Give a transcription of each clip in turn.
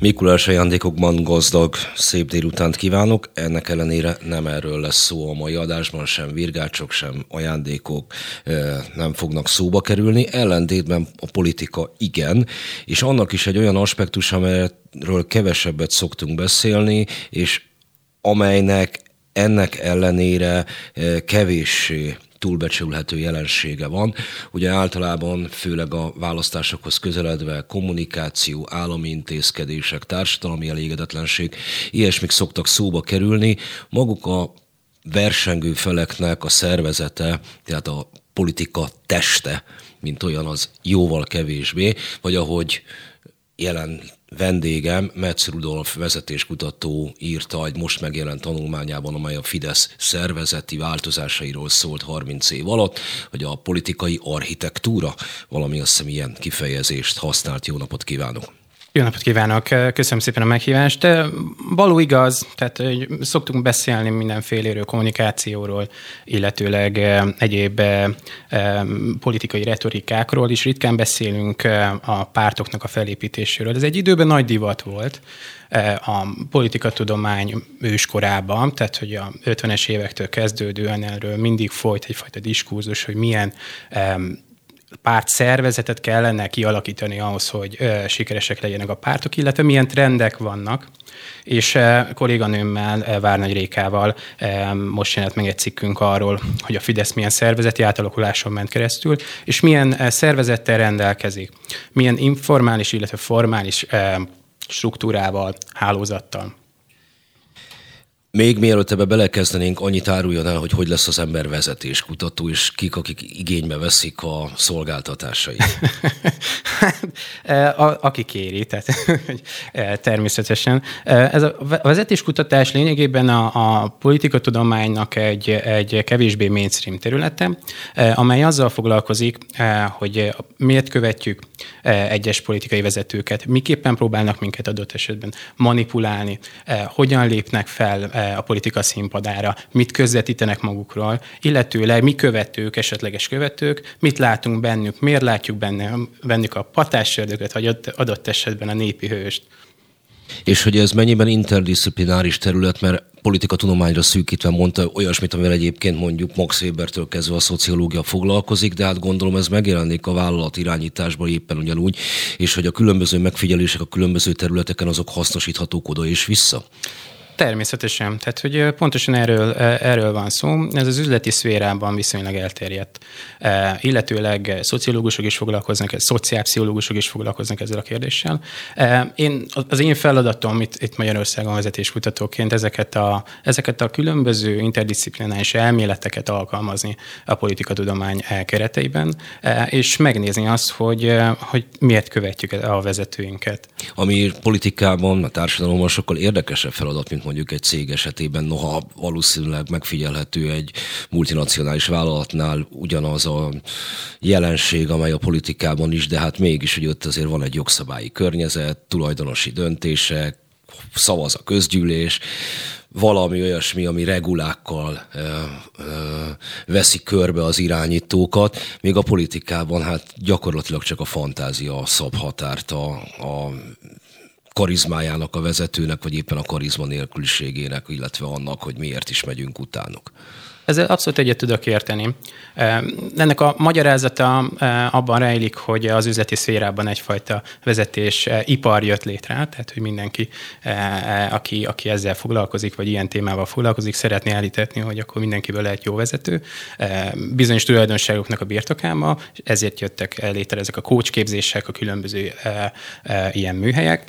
Mikulás ajándékokban gazdag, szép délutánt kívánok. Ennek ellenére nem erről lesz szó a mai adásban, sem virgácsok, sem ajándékok nem fognak szóba kerülni. Ellentétben a politika igen, és annak is egy olyan aspektus, amelyről kevesebbet szoktunk beszélni, és amelynek ennek ellenére kevéssé túlbecsülhető jelensége van. Ugye általában főleg a választásokhoz közeledve kommunikáció, állami intézkedések, társadalmi elégedetlenség, ilyesmik szoktak szóba kerülni. Maguk a versengő feleknek a szervezete, tehát a politika teste, mint olyan az jóval kevésbé, vagy ahogy jelen vendégem, Metz Rudolf vezetéskutató írta egy most megjelent tanulmányában, amely a Fidesz szervezeti változásairól szólt 30 év alatt, hogy a politikai architektúra, valami azt hiszem ilyen kifejezést használt. Jó napot kívánok! Jó napot kívánok, köszönöm szépen a meghívást. Való igaz, tehát hogy szoktunk beszélni mindenféléről, kommunikációról, illetőleg egyéb politikai retorikákról is. Ritkán beszélünk a pártoknak a felépítéséről. Ez egy időben nagy divat volt a politikatudomány őskorában, tehát hogy a 50-es évektől kezdődően erről mindig folyt egyfajta diskurzus, hogy milyen párt szervezetet kellene kialakítani ahhoz, hogy sikeresek legyenek a pártok, illetve milyen trendek vannak. És kolléganőmmel, Várnagy Rékával most jelent meg egy cikkünk arról, hogy a Fidesz milyen szervezeti átalakuláson ment keresztül, és milyen szervezettel rendelkezik, milyen informális, illetve formális struktúrával, hálózattal. Még mielőtt ebbe belekezdenénk, annyit áruljon el, hogy hogy lesz az ember vezetéskutató, és kik, akik igénybe veszik a szolgáltatásait. a, aki kéri, tehát e, természetesen. E, ez a vezetéskutatás lényegében a, a politikatudománynak egy, egy kevésbé mainstream területe, e, amely azzal foglalkozik, hogy miért követjük egyes politikai vezetőket, miképpen próbálnak minket adott esetben manipulálni, hogyan lépnek fel a politika színpadára, mit közvetítenek magukról, illetőleg mi követők, esetleges követők, mit látunk bennük, miért látjuk benne, bennük a patássördöket, vagy adott esetben a népi hőst. És hogy ez mennyiben interdisziplináris terület, mert politika tudományra szűkítve mondta olyasmit, amivel egyébként mondjuk Max Webertől kezdve a szociológia foglalkozik, de hát gondolom ez megjelenik a vállalat irányításban éppen ugyanúgy, és hogy a különböző megfigyelések a különböző területeken azok hasznosíthatók oda és vissza. Természetesen. Tehát, hogy pontosan erről, erről van szó. Ez az üzleti szférában viszonylag elterjedt. Illetőleg szociológusok is foglalkoznak, szociálpszichológusok is foglalkoznak ezzel a kérdéssel. Én, az én feladatom itt, itt Magyarországon vezetéskutatóként ezeket a, ezeket a különböző interdisziplinális elméleteket alkalmazni a politikatudomány kereteiben, és megnézni azt, hogy, hogy miért követjük a vezetőinket. Ami politikában, a társadalomban sokkal érdekesebb feladat, mint mondjuk egy cég esetében, noha valószínűleg megfigyelhető egy multinacionális vállalatnál ugyanaz a jelenség, amely a politikában is, de hát mégis, hogy ott azért van egy jogszabályi környezet, tulajdonosi döntések, szavaz a közgyűlés, valami olyasmi, ami regulákkal ö, ö, veszi körbe az irányítókat, még a politikában hát gyakorlatilag csak a fantázia szab határt a, a karizmájának a vezetőnek, vagy éppen a karizma nélküliségének, illetve annak, hogy miért is megyünk utánuk. Ezzel abszolút egyet tudok érteni. Ennek a magyarázata abban rejlik, hogy az üzleti szférában egyfajta vezetés ipar jött létre, tehát hogy mindenki, aki, aki ezzel foglalkozik, vagy ilyen témával foglalkozik, szeretné elítetni, hogy akkor mindenkiből lehet jó vezető, bizonyos tulajdonságoknak a birtokába, ezért jöttek létre ezek a kócsképzések, a különböző ilyen műhelyek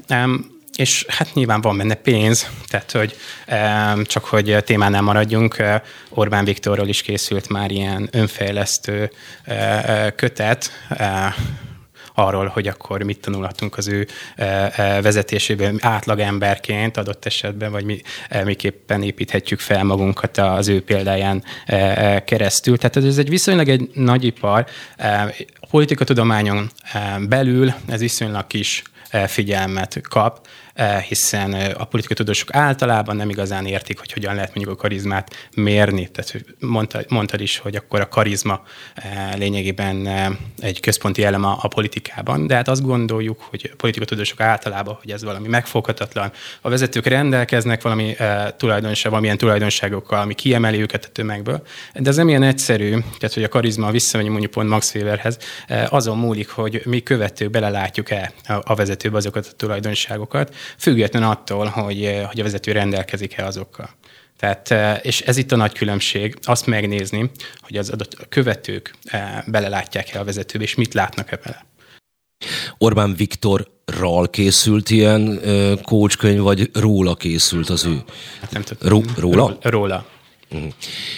és hát nyilván van benne pénz, tehát hogy csak hogy témánál maradjunk, Orbán Viktorról is készült már ilyen önfejlesztő kötet, arról, hogy akkor mit tanulhatunk az ő vezetésében átlagemberként adott esetben, vagy mi, miképpen építhetjük fel magunkat az ő példáján keresztül. Tehát ez egy viszonylag egy nagy ipar. A politikatudományon belül ez viszonylag kis figyelmet kap, hiszen eh, a politikai tudósok általában nem igazán értik, hogy hogyan lehet mondjuk a karizmát mérni. Tehát mondta, mondtad is, hogy akkor a karizma eh, lényegében egy központi elem a, a politikában, de hát azt gondoljuk, hogy politikai tudósok általában, hogy ez valami megfoghatatlan. A vezetők rendelkeznek valami tulajdonság, valamilyen tulajdonságokkal, ami kiemeli őket a tömegből, de ez nem ilyen egyszerű, tehát hogy a karizma visszamegy mondjuk pont Max Weberhez, azon múlik, hogy mi követők belelátjuk-e a vezetőbe azokat a tulajdonságokat, független attól, hogy, eh, hogy a vezető rendelkezik-e azokkal. Tehát, eh, és ez itt a nagy különbség, azt megnézni, hogy az adott követők eh, belelátják-e a vezetőbe, és mit látnak-e bele. Orbán Viktorral készült ilyen kócskönyv, vagy róla készült az ő? Hát nem tudom. Ró- róla? Róla. Mhm.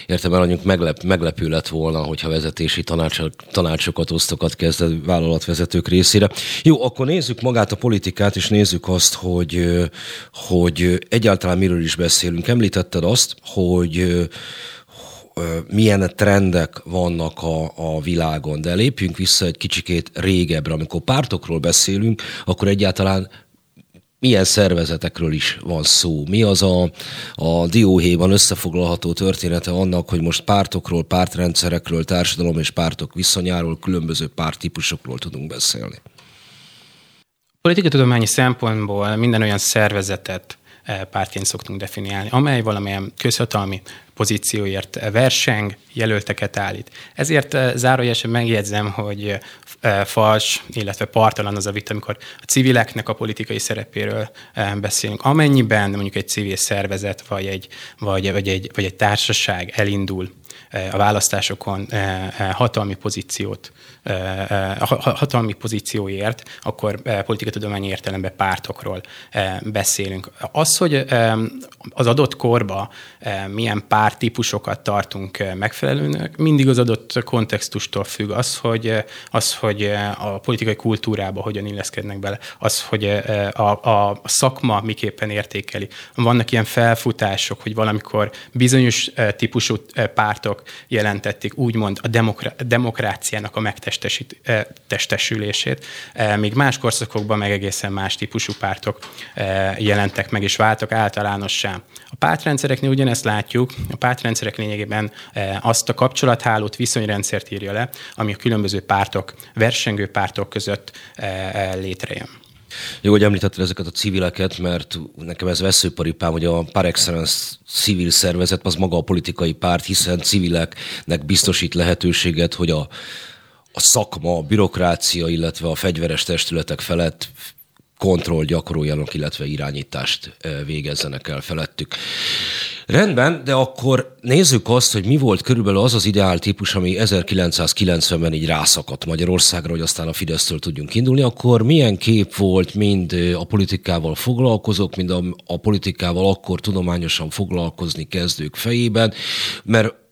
Értem, mondjuk meglep, meglepő lett volna, hogyha vezetési tanácsok, tanácsokat, osztokat kezd vállalatvezetők részére. Jó, akkor nézzük magát a politikát, és nézzük azt, hogy, hogy egyáltalán miről is beszélünk. Említetted azt, hogy milyen trendek vannak a, a világon, de lépjünk vissza egy kicsikét régebbre. Amikor pártokról beszélünk, akkor egyáltalán milyen szervezetekről is van szó. Mi az a, a dióhéjban összefoglalható története annak, hogy most pártokról, pártrendszerekről, társadalom és pártok viszonyáról, különböző pártípusokról tudunk beszélni? Politikatudományi szempontból minden olyan szervezetet pártként szoktunk definiálni, amely valamilyen közhatalmi pozícióért verseng, jelölteket állít. Ezért eh, zárójelesen megjegyzem, hogy eh, fals, illetve partalan az a vita, amikor a civileknek a politikai szerepéről eh, beszélünk. Amennyiben mondjuk egy civil szervezet, vagy egy, vagy, vagy egy, vagy egy társaság elindul a választásokon hatalmi pozíciót, hatalmi pozícióért, akkor politikatudományi értelemben pártokról beszélünk. Az, hogy az adott korba milyen pártípusokat tartunk megfelelőnek, mindig az adott kontextustól függ. Az, hogy, az, hogy a politikai kultúrába hogyan illeszkednek bele, az, hogy a, a szakma miképpen értékeli. Vannak ilyen felfutások, hogy valamikor bizonyos típusú pártok jelentették úgymond a demokra- demokráciának a megtestesülését, míg más korszakokban meg egészen más típusú pártok jelentek meg és váltak általánossá. A pártrendszereknél ugyanezt látjuk, a pártrendszerek lényegében azt a kapcsolathálót, viszonyrendszert írja le, ami a különböző pártok, versengő pártok között létrejön. Jó, hogy említetted ezeket a civileket, mert nekem ez veszőparipám, hogy a par excellence civil szervezet az maga a politikai párt, hiszen civileknek biztosít lehetőséget, hogy a, a szakma, a bürokrácia, illetve a fegyveres testületek felett kontroll gyakoroljanak, illetve irányítást végezzenek el felettük. Rendben, de akkor nézzük azt, hogy mi volt körülbelül az az ideál típus, ami 1990-ben így rászakadt Magyarországra, hogy aztán a Fidesztől tudjunk indulni, akkor milyen kép volt mind a politikával foglalkozók, mind a, a politikával akkor tudományosan foglalkozni kezdők fejében, mert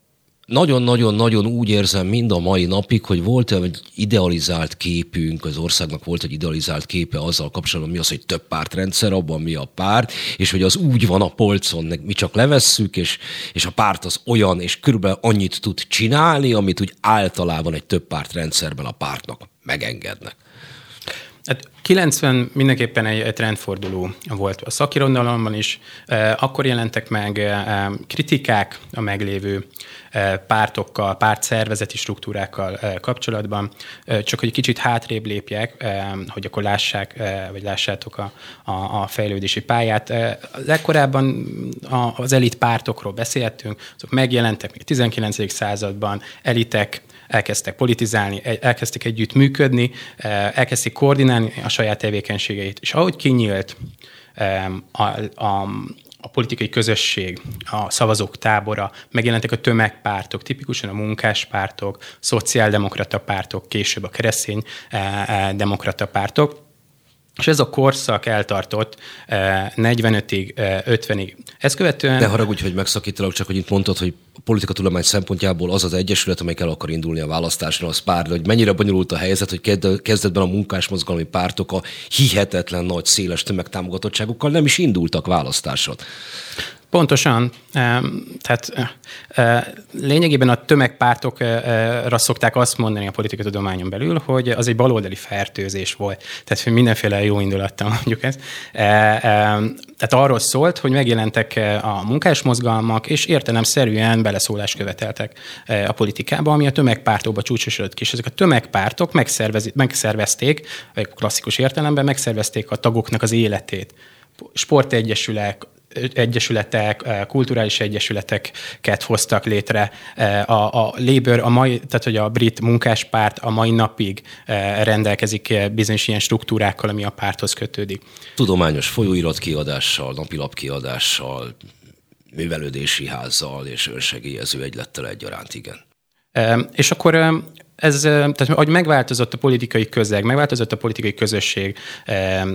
nagyon-nagyon-nagyon úgy érzem mind a mai napig, hogy volt egy idealizált képünk, az országnak volt egy idealizált képe azzal kapcsolatban, mi az, hogy több pártrendszer, abban mi a párt, és hogy az úgy van a polcon, mi csak levesszük, és, és a párt az olyan, és körülbelül annyit tud csinálni, amit úgy általában egy több pártrendszerben a pártnak megengednek. Hát 90 mindenképpen egy trendforduló volt a szakirodalomban is. Akkor jelentek meg kritikák a meglévő pártokkal, pártszervezeti struktúrákkal kapcsolatban. Csak hogy kicsit hátrébb lépjek, hogy akkor lássák, vagy lássátok a, a, a fejlődési pályát. Legkorábban az elit pártokról beszéltünk, azok megjelentek még 19. században, elitek elkezdtek politizálni, elkezdtek együtt működni, elkezdték koordinálni a saját tevékenységeit. És ahogy kinyílt a, a, a politikai közösség, a szavazók tábora, megjelentek a tömegpártok, tipikusan a munkáspártok, szociáldemokrata pártok, később a keresztény demokrata pártok, és ez a korszak eltartott 45-ig, 50-ig. Ezt követően... Ne haragudj, hogy megszakítalak, csak hogy itt mondtad, hogy a politikatudomány szempontjából az az egyesület, amely el akar indulni a választásra, az pár, hogy mennyire bonyolult a helyzet, hogy kezdetben a munkásmozgalmi pártok a hihetetlen nagy széles tömegtámogatottságukkal nem is indultak választásra. Pontosan. Tehát lényegében a tömegpártokra szokták azt mondani a politikai tudományon belül, hogy az egy baloldali fertőzés volt. Tehát mindenféle jó indulattal mondjuk ezt. Tehát arról szólt, hogy megjelentek a munkásmozgalmak, és értelemszerűen beleszólást követeltek a politikába, ami a tömegpártokba csúcsosodott ki. És ezek a tömegpártok megszervezték, klasszikus értelemben megszervezték a tagoknak az életét sportegyesülek, egyesületek, eh, kulturális egyesületeket hoztak létre. Eh, a, a Labour, a mai, tehát hogy a brit munkáspárt a mai napig eh, rendelkezik bizonyos ilyen struktúrákkal, ami a párthoz kötődik. Tudományos folyóirat kiadással, napilap kiadással, művelődési házzal és önsegélyező egylettel egyaránt, igen. És akkor ez, tehát ahogy megváltozott a politikai közeg, megváltozott a politikai közösség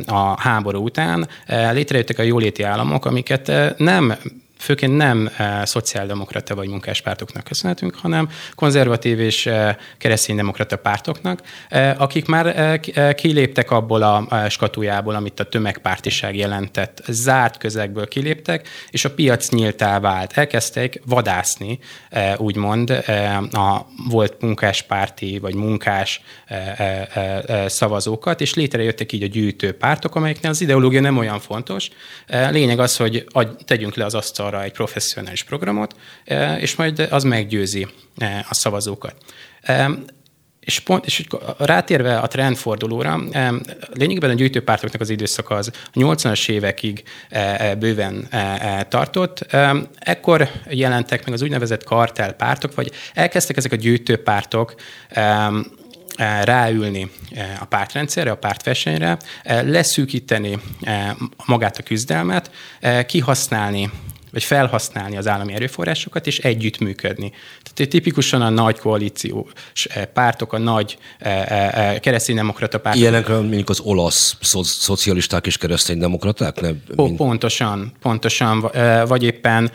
a háború után, létrejöttek a jóléti államok, amiket nem főként nem e, szociáldemokrata vagy munkáspártoknak köszönhetünk, hanem konzervatív és e, kereszténydemokrata pártoknak, e, akik már e, e kiléptek abból a, a skatujából, amit a tömegpártiság jelentett. Zárt közegből kiléptek, és a piac nyíltá vált. Elkezdték vadászni, e, úgymond, e, a volt munkáspárti vagy munkás e, e, e, szavazókat, és létrejöttek így a gyűjtő pártok, amelyeknél az ideológia nem olyan fontos. E, lényeg az, hogy tegyünk le az asztal arra egy professzionális programot, e, és majd az meggyőzi e, a szavazókat. E, és, pont, és rátérve a trendfordulóra, lényegében a gyűjtőpártoknak az időszaka az a 80-as évekig bőven tartott. Ekkor jelentek meg az úgynevezett kartelpártok, vagy elkezdtek ezek a gyűjtőpártok ráülni a pártrendszerre, a pártversenyre, leszűkíteni magát a küzdelmet, kihasználni vagy felhasználni az állami erőforrásokat, és együttműködni. Tehát tipikusan a nagy koalíciós eh, pártok, a nagy eh, eh, kereszténydemokrata pártok. Ilyenek mondjuk az olasz szo- szocialisták és kereszténydemokraták? Ne, mint... Pontosan, pontosan, vagy éppen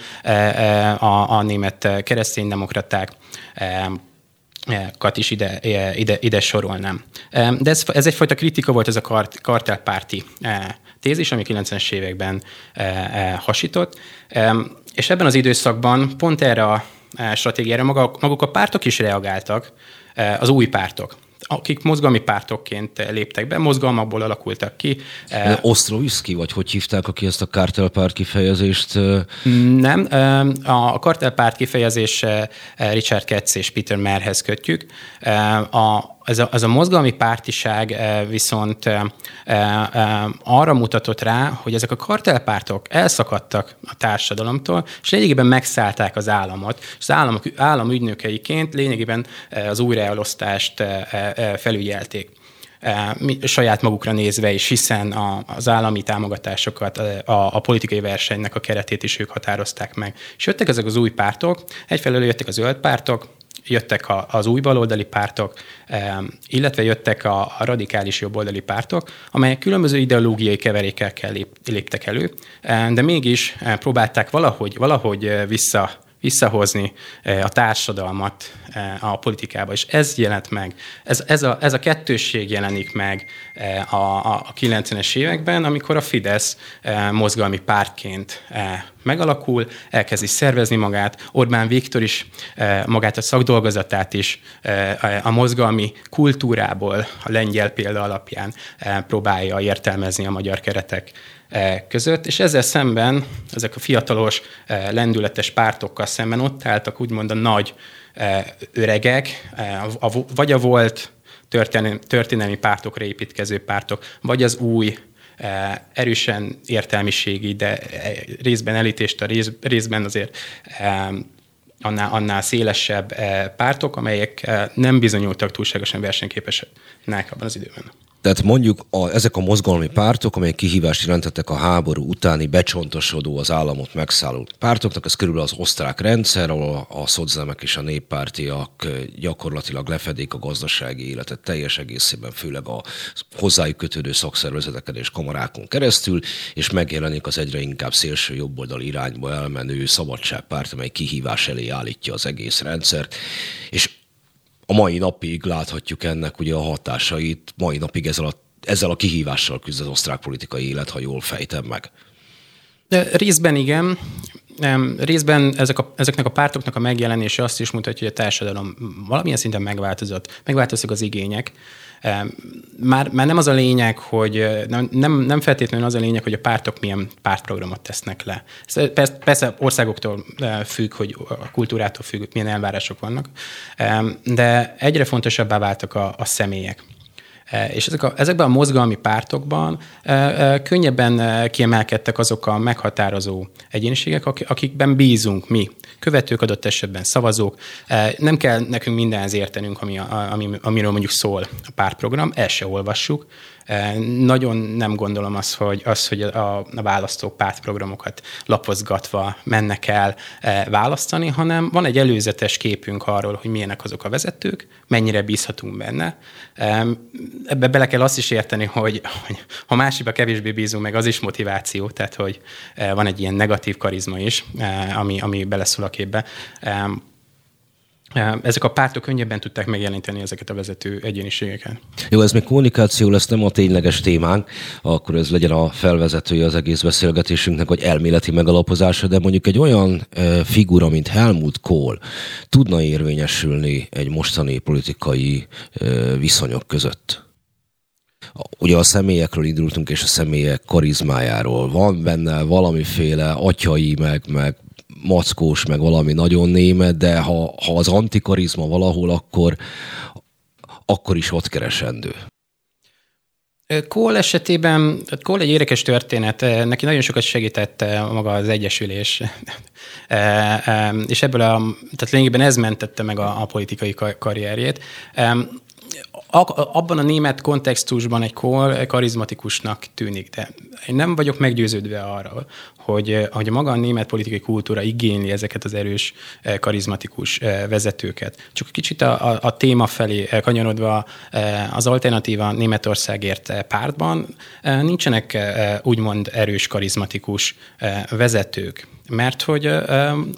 a, a német kereszténydemokraták kat is ide, ide, ide sorolnám. De ez, ez egyfajta kritika volt ez a kart, kartelpárti tézis, ami 90-es években hasított. És ebben az időszakban pont erre a stratégiára maguk a pártok is reagáltak, az új pártok akik mozgalmi pártokként léptek be, mozgalmakból alakultak ki. Ostrovski, vagy hogy hívták, aki ezt a kártelpárt kifejezést? Nem, a kartelpárt kifejezés Richard Ketz és Peter Merhez kötjük. A, ez a, ez a mozgalmi pártiság viszont arra mutatott rá, hogy ezek a kartelpártok elszakadtak a társadalomtól, és lényegében megszállták az államot, és az állam, állam ügynökeiként lényegében az újraelosztást felügyelték saját magukra nézve is, hiszen az állami támogatásokat, a, a politikai versenynek a keretét is ők határozták meg. És jöttek ezek az új pártok, egyfelől jöttek a zöld pártok, jöttek a, az új baloldali pártok, illetve jöttek a, a radikális jobboldali pártok, amelyek különböző ideológiai keverékekkel lép, léptek elő, de mégis próbálták valahogy, valahogy vissza visszahozni a társadalmat a politikába. És ez jelent meg, ez, ez, a, ez a kettősség jelenik meg a, a, a 90-es években, amikor a Fidesz mozgalmi pártként megalakul, elkezdi szervezni magát, Orbán Viktor is magát a szakdolgozatát is a mozgalmi kultúrából, a lengyel példa alapján próbálja értelmezni a magyar keretek között, és ezzel szemben ezek a fiatalos, lendületes pártokkal szemben ott álltak úgymond a nagy öregek, vagy a volt történelmi, történelmi pártokra építkező pártok, vagy az új erősen értelmiségi, de részben elitést, a rész, részben azért annál, annál szélesebb pártok, amelyek nem bizonyultak túlságosan versenyképesnek abban az időben. Tehát mondjuk a, ezek a mozgalmi pártok, amelyek kihívást jelentettek a háború utáni becsontosodó az államot megszálló pártoknak, ez körülbelül az osztrák rendszer, ahol a, a és a néppártiak gyakorlatilag lefedik a gazdasági életet teljes egészében, főleg a hozzájuk kötődő szakszervezeteken és kamarákon keresztül, és megjelenik az egyre inkább szélső jobboldali irányba elmenő szabadságpárt, amely kihívás elé állítja az egész rendszert, és a mai napig láthatjuk ennek ugye a hatásait, mai napig ezzel a, ezzel a kihívással küzd az osztrák politikai élet, ha jól fejtem meg. De részben igen. Részben ezek a, ezeknek a pártoknak a megjelenése azt is mutatja, hogy a társadalom valamilyen szinten megváltozott. Megváltoztak az igények. Már, már nem az a lényeg, hogy nem, nem, nem feltétlenül az a lényeg, hogy a pártok milyen pártprogramot tesznek le. Ez persze, persze országoktól függ, hogy a kultúrától függ, milyen elvárások vannak, de egyre fontosabbá váltak a, a személyek. És ezek a, ezekben a mozgalmi pártokban könnyebben kiemelkedtek azok a meghatározó egyéniségek, akikben bízunk mi, követők adott esetben szavazók. Nem kell nekünk mindenhez értenünk, ami, ami, amiről mondjuk szól a pártprogram, el se olvassuk, nagyon nem gondolom azt, hogy, az, hogy a, a választók pártprogramokat lapozgatva mennek el választani, hanem van egy előzetes képünk arról, hogy milyenek azok a vezetők, mennyire bízhatunk benne. Ebbe bele kell azt is érteni, hogy, hogy ha másikba kevésbé bízunk meg, az is motiváció, tehát hogy van egy ilyen negatív karizma is, ami, ami beleszól a képbe. Ezek a pártok könnyebben tudták megjelenteni ezeket a vezető egyéniségeket. Jó, ez még kommunikáció lesz, nem a tényleges témánk, akkor ez legyen a felvezetője az egész beszélgetésünknek, vagy elméleti megalapozása, de mondjuk egy olyan figura, mint Helmut Kohl tudna érvényesülni egy mostani politikai viszonyok között? Ugye a személyekről indultunk, és a személyek karizmájáról. Van benne valamiféle atyai, meg, meg mackós, meg valami nagyon német, de ha, ha az antikarizma valahol, akkor, akkor is ott keresendő. Kohl esetében, Kohl egy érdekes történet, neki nagyon sokat segített maga az Egyesülés, és ebből a, tehát lényegében ez mentette meg a, a politikai karrierjét abban a német kontextusban egy kor karizmatikusnak tűnik, de én nem vagyok meggyőződve arról, hogy, hogy maga a német politikai kultúra igényli ezeket az erős, eh, karizmatikus eh, vezetőket. Csak kicsit a, a, a téma felé eh, kanyarodva az alternatíva Németországért pártban nincsenek úgymond erős, karizmatikus vezetők mert hogy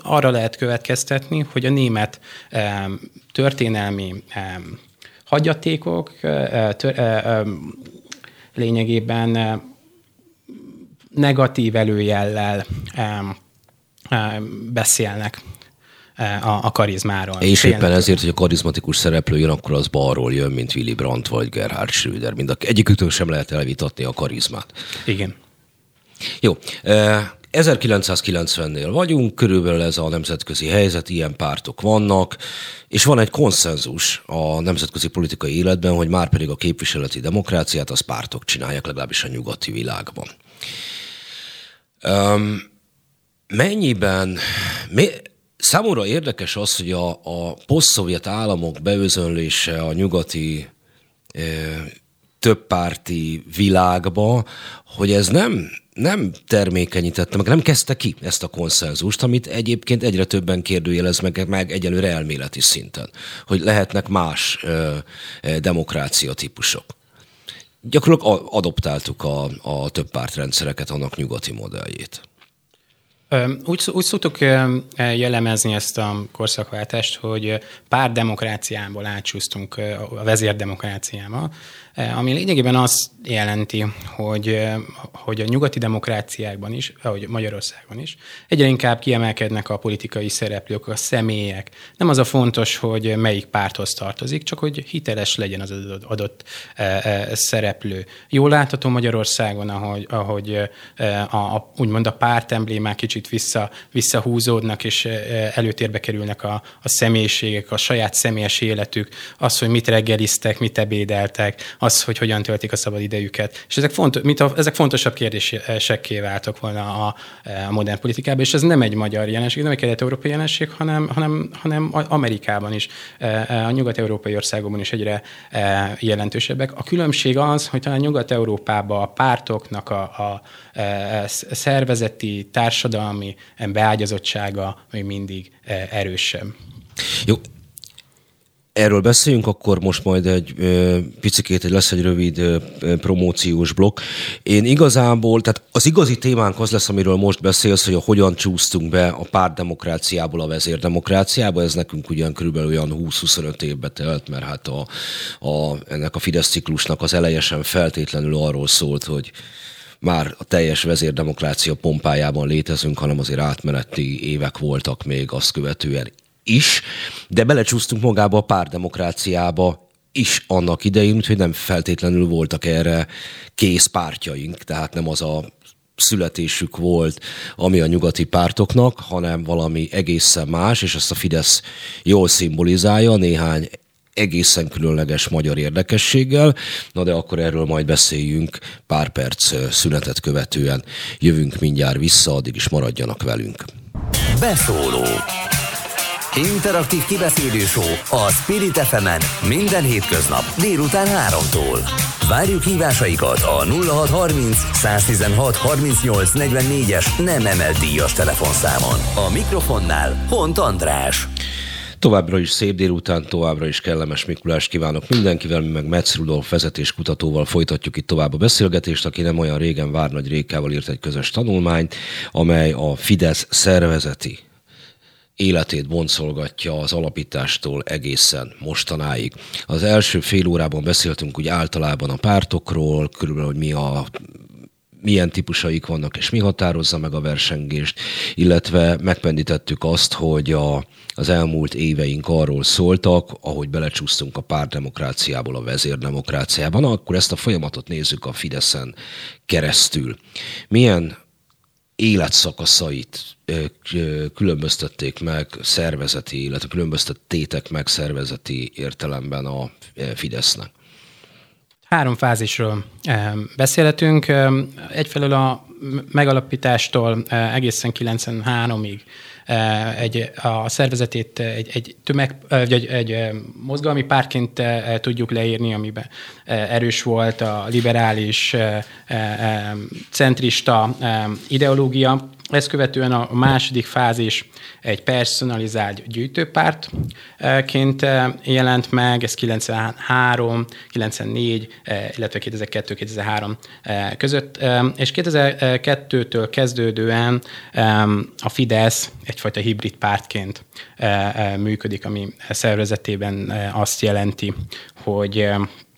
arra lehet következtetni, hogy a német történelmi hagyatékok lényegében negatív előjellel beszélnek a, a karizmáról. És Félnek. éppen ezért, hogy a karizmatikus szereplő jön, akkor az balról jön, mint Willy Brandt vagy Gerhard Schröder. Mind a, egyiküktől sem lehet elvitatni a karizmát. Igen. Jó. 1990-nél vagyunk, körülbelül ez a nemzetközi helyzet, ilyen pártok vannak, és van egy konszenzus a nemzetközi politikai életben, hogy már pedig a képviseleti demokráciát az pártok csinálják, legalábbis a nyugati világban. Um, mennyiben, mi, számomra érdekes az, hogy a, a poszt államok beözönlése a nyugati e, többpárti világba, hogy ez nem nem termékenyítette, meg nem kezdte ki ezt a konszenzust, amit egyébként egyre többen kérdőjelez meg, meg egyelőre elméleti szinten, hogy lehetnek más ö, demokrácia típusok. Gyakorlatilag adoptáltuk a, a több pártrendszereket, annak nyugati modelljét. Úgy, úgy szoktuk jellemezni ezt a korszakváltást, hogy pár demokráciából átsúsztunk a vezérdemokráciába, ami lényegében azt jelenti, hogy, eh, hogy a nyugati demokráciákban is, ahogy Magyarországon is, egyre inkább kiemelkednek a politikai szereplők, a személyek. Nem az a fontos, hogy melyik párthoz tartozik, csak hogy hiteles legyen az adott eh, szereplő. Jól látható Magyarországon, ahogy, ahogy a, a, úgymond a párt emblémák kicsit kicsit vissza, visszahúzódnak, és előtérbe kerülnek a, a személyiségek, a saját személyes életük, az, hogy mit reggeliztek, mit ebédeltek, az, hogy hogyan töltik a szabad idejüket. És ezek, fontos, mint a, ezek fontosabb kérdésekké váltak volna a, a modern politikában, és ez nem egy magyar jelenség, nem egy kelet-európai jelenség, hanem, hanem, hanem Amerikában is, a nyugat-európai országokban is egyre jelentősebbek. A különbség az, hogy talán Nyugat-Európában a pártoknak a, a szervezeti, társadalmi beágyazottsága még mindig erősebb. Jó, Erről beszéljünk, akkor most majd egy picikét, egy lesz egy rövid promóciós blokk. Én igazából, tehát az igazi témánk az lesz, amiről most beszélsz, hogy a hogyan csúsztunk be a pártdemokráciából a vezérdemokráciába. Ez nekünk ugyan körülbelül olyan 20-25 évbe telt, mert hát a, a, ennek a Fidesz ciklusnak az eleje feltétlenül arról szólt, hogy már a teljes vezérdemokrácia pompájában létezünk, hanem azért átmeneti évek voltak még azt követően is, de belecsúsztunk magába a párdemokráciába is annak idején, úgyhogy nem feltétlenül voltak erre kész pártjaink, tehát nem az a születésük volt, ami a nyugati pártoknak, hanem valami egészen más, és ezt a Fidesz jól szimbolizálja, néhány egészen különleges magyar érdekességgel. Na de akkor erről majd beszéljünk pár perc szünetet követően. Jövünk mindjárt vissza, addig is maradjanak velünk. Beszóló Interaktív kibeszélő a Spirit fm minden hétköznap délután 3-tól. Várjuk hívásaikat a 0630 116 38 44-es nem emelt díjas telefonszámon. A mikrofonnál Hont András. Továbbra is szép délután, továbbra is kellemes Mikulás kívánok mindenkivel, mi meg Metz Rudolf vezetéskutatóval folytatjuk itt tovább a beszélgetést, aki nem olyan régen Várnagy Rékával írt egy közös tanulmányt, amely a Fidesz szervezeti életét boncolgatja az alapítástól egészen mostanáig. Az első fél órában beszéltünk úgy általában a pártokról, körülbelül, hogy mi a milyen típusaik vannak, és mi határozza meg a versengést, illetve megpendítettük azt, hogy a, az elmúlt éveink arról szóltak, ahogy belecsúsztunk a párdemokráciából a vezérdemokráciában, akkor ezt a folyamatot nézzük a Fideszen keresztül. Milyen életszakaszait különböztették meg szervezeti, illetve különböztettétek meg szervezeti értelemben a Fidesznek. Három fázisról beszélhetünk. Egyfelől a megalapítástól egészen 93-ig egy, a szervezetét egy, egy tömeg, egy, egy mozgalmi párként tudjuk leírni, amiben erős volt a liberális, centrista ideológia, ezt követően a második fázis egy personalizált gyűjtőpártként eh, jelent meg, ez 93, 94, eh, illetve 2002-2003 eh, között, és 2002-től kezdődően a Fidesz egyfajta hibrid pártként működik, ami szervezetében azt jelenti, hogy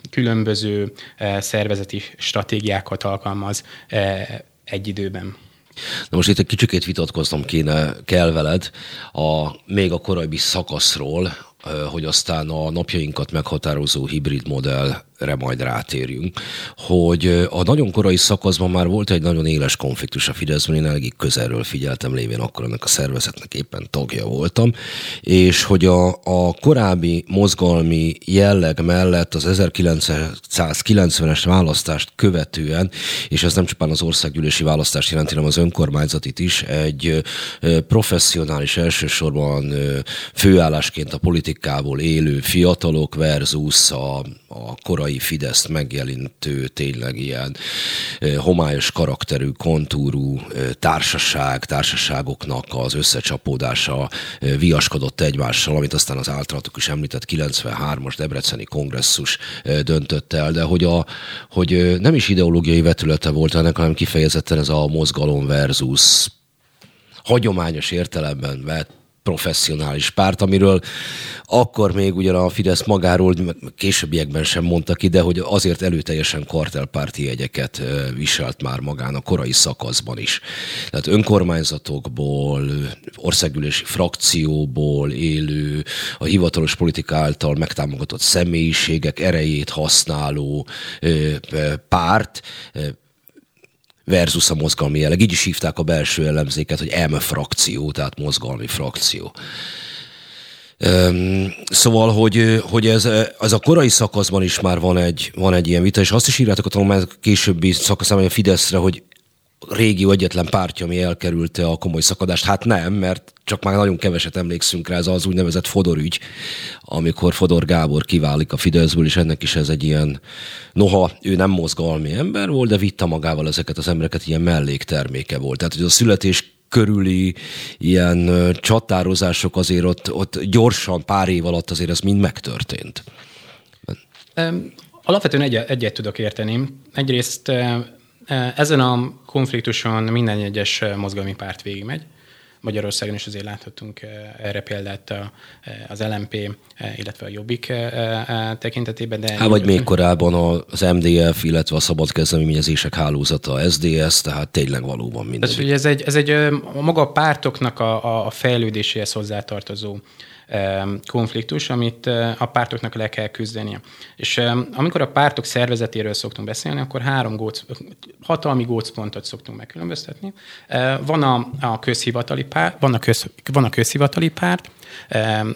különböző szervezeti stratégiákat alkalmaz egy időben. Na most itt egy kicsikét vitatkoznom kéne, kell veled a, még a korai szakaszról, hogy aztán a napjainkat meghatározó hibrid modell re majd rátérjünk, hogy a nagyon korai szakaszban már volt egy nagyon éles konfliktus a Fideszben, én elég közelről figyeltem lévén, akkor ennek a szervezetnek éppen tagja voltam, és hogy a, a korábbi mozgalmi jelleg mellett az 1990-es választást követően, és ez nem csupán az országgyűlési választást jelenti, hanem az önkormányzatit is, egy professzionális elsősorban főállásként a politikából élő fiatalok versus a, a korai korai Fideszt megjelentő, tényleg ilyen homályos karakterű, kontúrú társaság, társaságoknak az összecsapódása viaskodott egymással, amit aztán az általatok is említett 93-as Debreceni kongresszus döntött el, de hogy, a, hogy nem is ideológiai vetülete volt ennek, hanem kifejezetten ez a mozgalom versus hagyományos értelemben vett professzionális párt, amiről akkor még ugyan a Fidesz magáról későbbiekben sem mondta ki, de hogy azért előteljesen kartelpárti jegyeket viselt már magán a korai szakaszban is. Tehát önkormányzatokból, országgyűlési frakcióból élő, a hivatalos politika által megtámogatott személyiségek erejét használó párt versus a mozgalmi jelleg. Így is hívták a belső ellenzéket, hogy M frakció, tehát mozgalmi frakció. Szóval, hogy, hogy ez, ez a korai szakaszban is már van egy, van egy ilyen vita, és azt is írjátok a tanulmány későbbi szakaszában a Fideszre, hogy régió egyetlen pártja, ami elkerülte a komoly szakadást. Hát nem, mert csak már nagyon keveset emlékszünk rá, ez az úgynevezett Fodor ügy, amikor Fodor Gábor kiválik a Fideszből, és ennek is ez egy ilyen, noha ő nem mozgalmi ember volt, de vitte magával ezeket az embereket, ilyen mellékterméke volt. Tehát, hogy a születés körüli ilyen csatározások azért ott, ott gyorsan, pár év alatt azért ez mind megtörtént. Alapvetően egyet, egyet tudok érteni. Egyrészt ezen a konfliktuson minden egyes mozgalmi párt végigmegy. Magyarországon is azért láthatunk erre példát az LMP, illetve a Jobbik tekintetében. De Há, vagy még korábban az MDF, illetve a szabad kezdeményezések hálózata, a SDS, tehát tényleg valóban minden. Tehát, ez egy, ez egy a maga a pártoknak a, a fejlődéséhez hozzátartozó konfliktus, amit a pártoknak le kell küzdenie. És amikor a pártok szervezetéről szoktunk beszélni, akkor három góc, hatalmi gócpontot szoktunk megkülönböztetni. Van a, a közhivatali párt, van a, köz, van a közhivatali párt,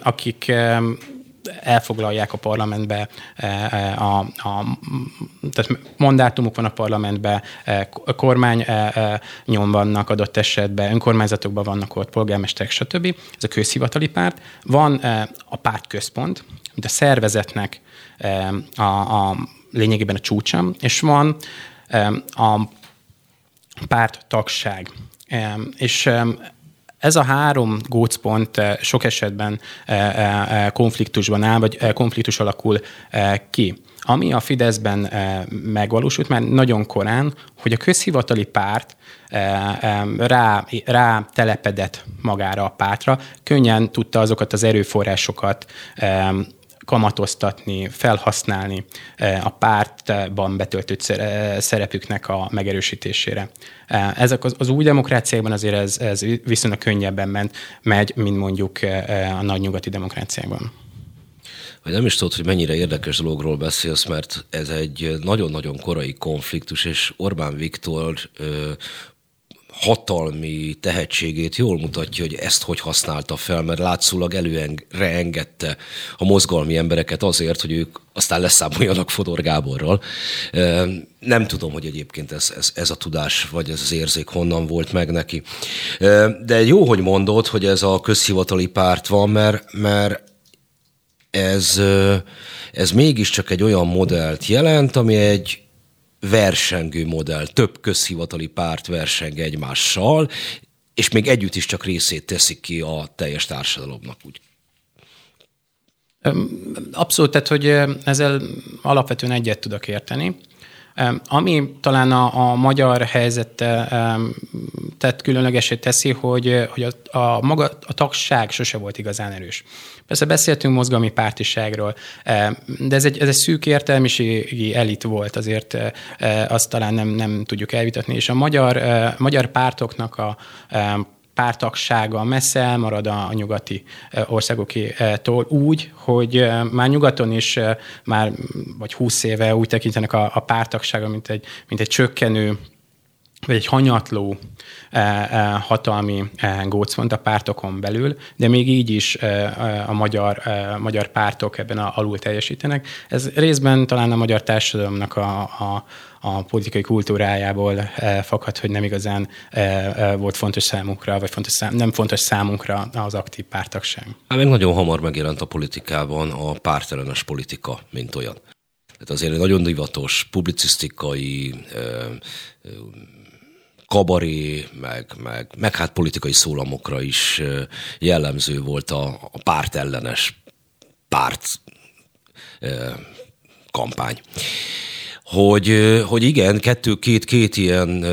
akik elfoglalják a parlamentbe, e, e, a, a, tehát mandátumuk van a parlamentbe, a kormány nyom vannak adott esetben, önkormányzatokban vannak ott, polgármesterek, stb. Ez a közhivatali párt. Van a pártközpont, mint a szervezetnek a, a lényegében a csúcsa, és van a párt tagság. És ez a három gócpont eh, sok esetben eh, eh, konfliktusban áll, vagy konfliktus alakul ki. Ami a Fideszben megvalósult már nagyon korán, hogy a közhivatali párt rá, rá telepedett magára a pártra, könnyen tudta azokat az erőforrásokat kamatoztatni, felhasználni a pártban betöltött szerepüknek a megerősítésére. Ezek az, az új demokráciákban azért ez, ez viszonylag könnyebben ment, megy, mint mondjuk a nagy nyugati demokráciákban vagy nem is tudod, hogy mennyire érdekes dologról beszélsz, mert ez egy nagyon-nagyon korai konfliktus, és Orbán Viktor hatalmi tehetségét jól mutatja, hogy ezt hogy használta fel, mert látszólag előre engedte a mozgalmi embereket azért, hogy ők aztán leszámoljanak Fodor Gáborral. Nem tudom, hogy egyébként ez, ez, ez a tudás, vagy ez az érzék honnan volt meg neki. De jó, hogy mondod, hogy ez a közhivatali párt van, mert, mert ez, ez mégiscsak egy olyan modellt jelent, ami egy versengő modell, több közhivatali párt verseng egymással, és még együtt is csak részét teszik ki a teljes társadalomnak. Úgy. Abszolút, tehát hogy ezzel alapvetően egyet tudok érteni. Ami talán a, a magyar tett különlegesé teszi, hogy, hogy a, a maga a tagság sose volt igazán erős. Persze beszéltünk mozgalmi pártiságról, de ez egy, ez egy szűk értelmiségi elit volt, azért azt talán nem, nem tudjuk elvitatni, és a magyar, magyar pártoknak a pártagsága messze elmarad a, a nyugati országokétól úgy, hogy már nyugaton is már vagy 20 éve úgy tekintenek a, a pártagsága, mint egy, mint egy csökkenő vagy egy hanyatló hatalmi gócpont a pártokon belül, de még így is a magyar, magyar pártok ebben alul teljesítenek. Ez részben talán a magyar társadalomnak a, a, a politikai kultúrájából fakad, hogy nem igazán volt fontos számukra, vagy fontos szám, nem fontos számunkra az aktív pártagság. Hát még nagyon hamar megjelent a politikában a pártelenes politika, mint olyan. Tehát azért nagyon divatos, publicisztikai, kabaré, meg, meg, meg hát politikai szólamokra is jellemző volt a, a párt ellenes párt kampány hogy, hogy igen, kettő, két, két ilyen,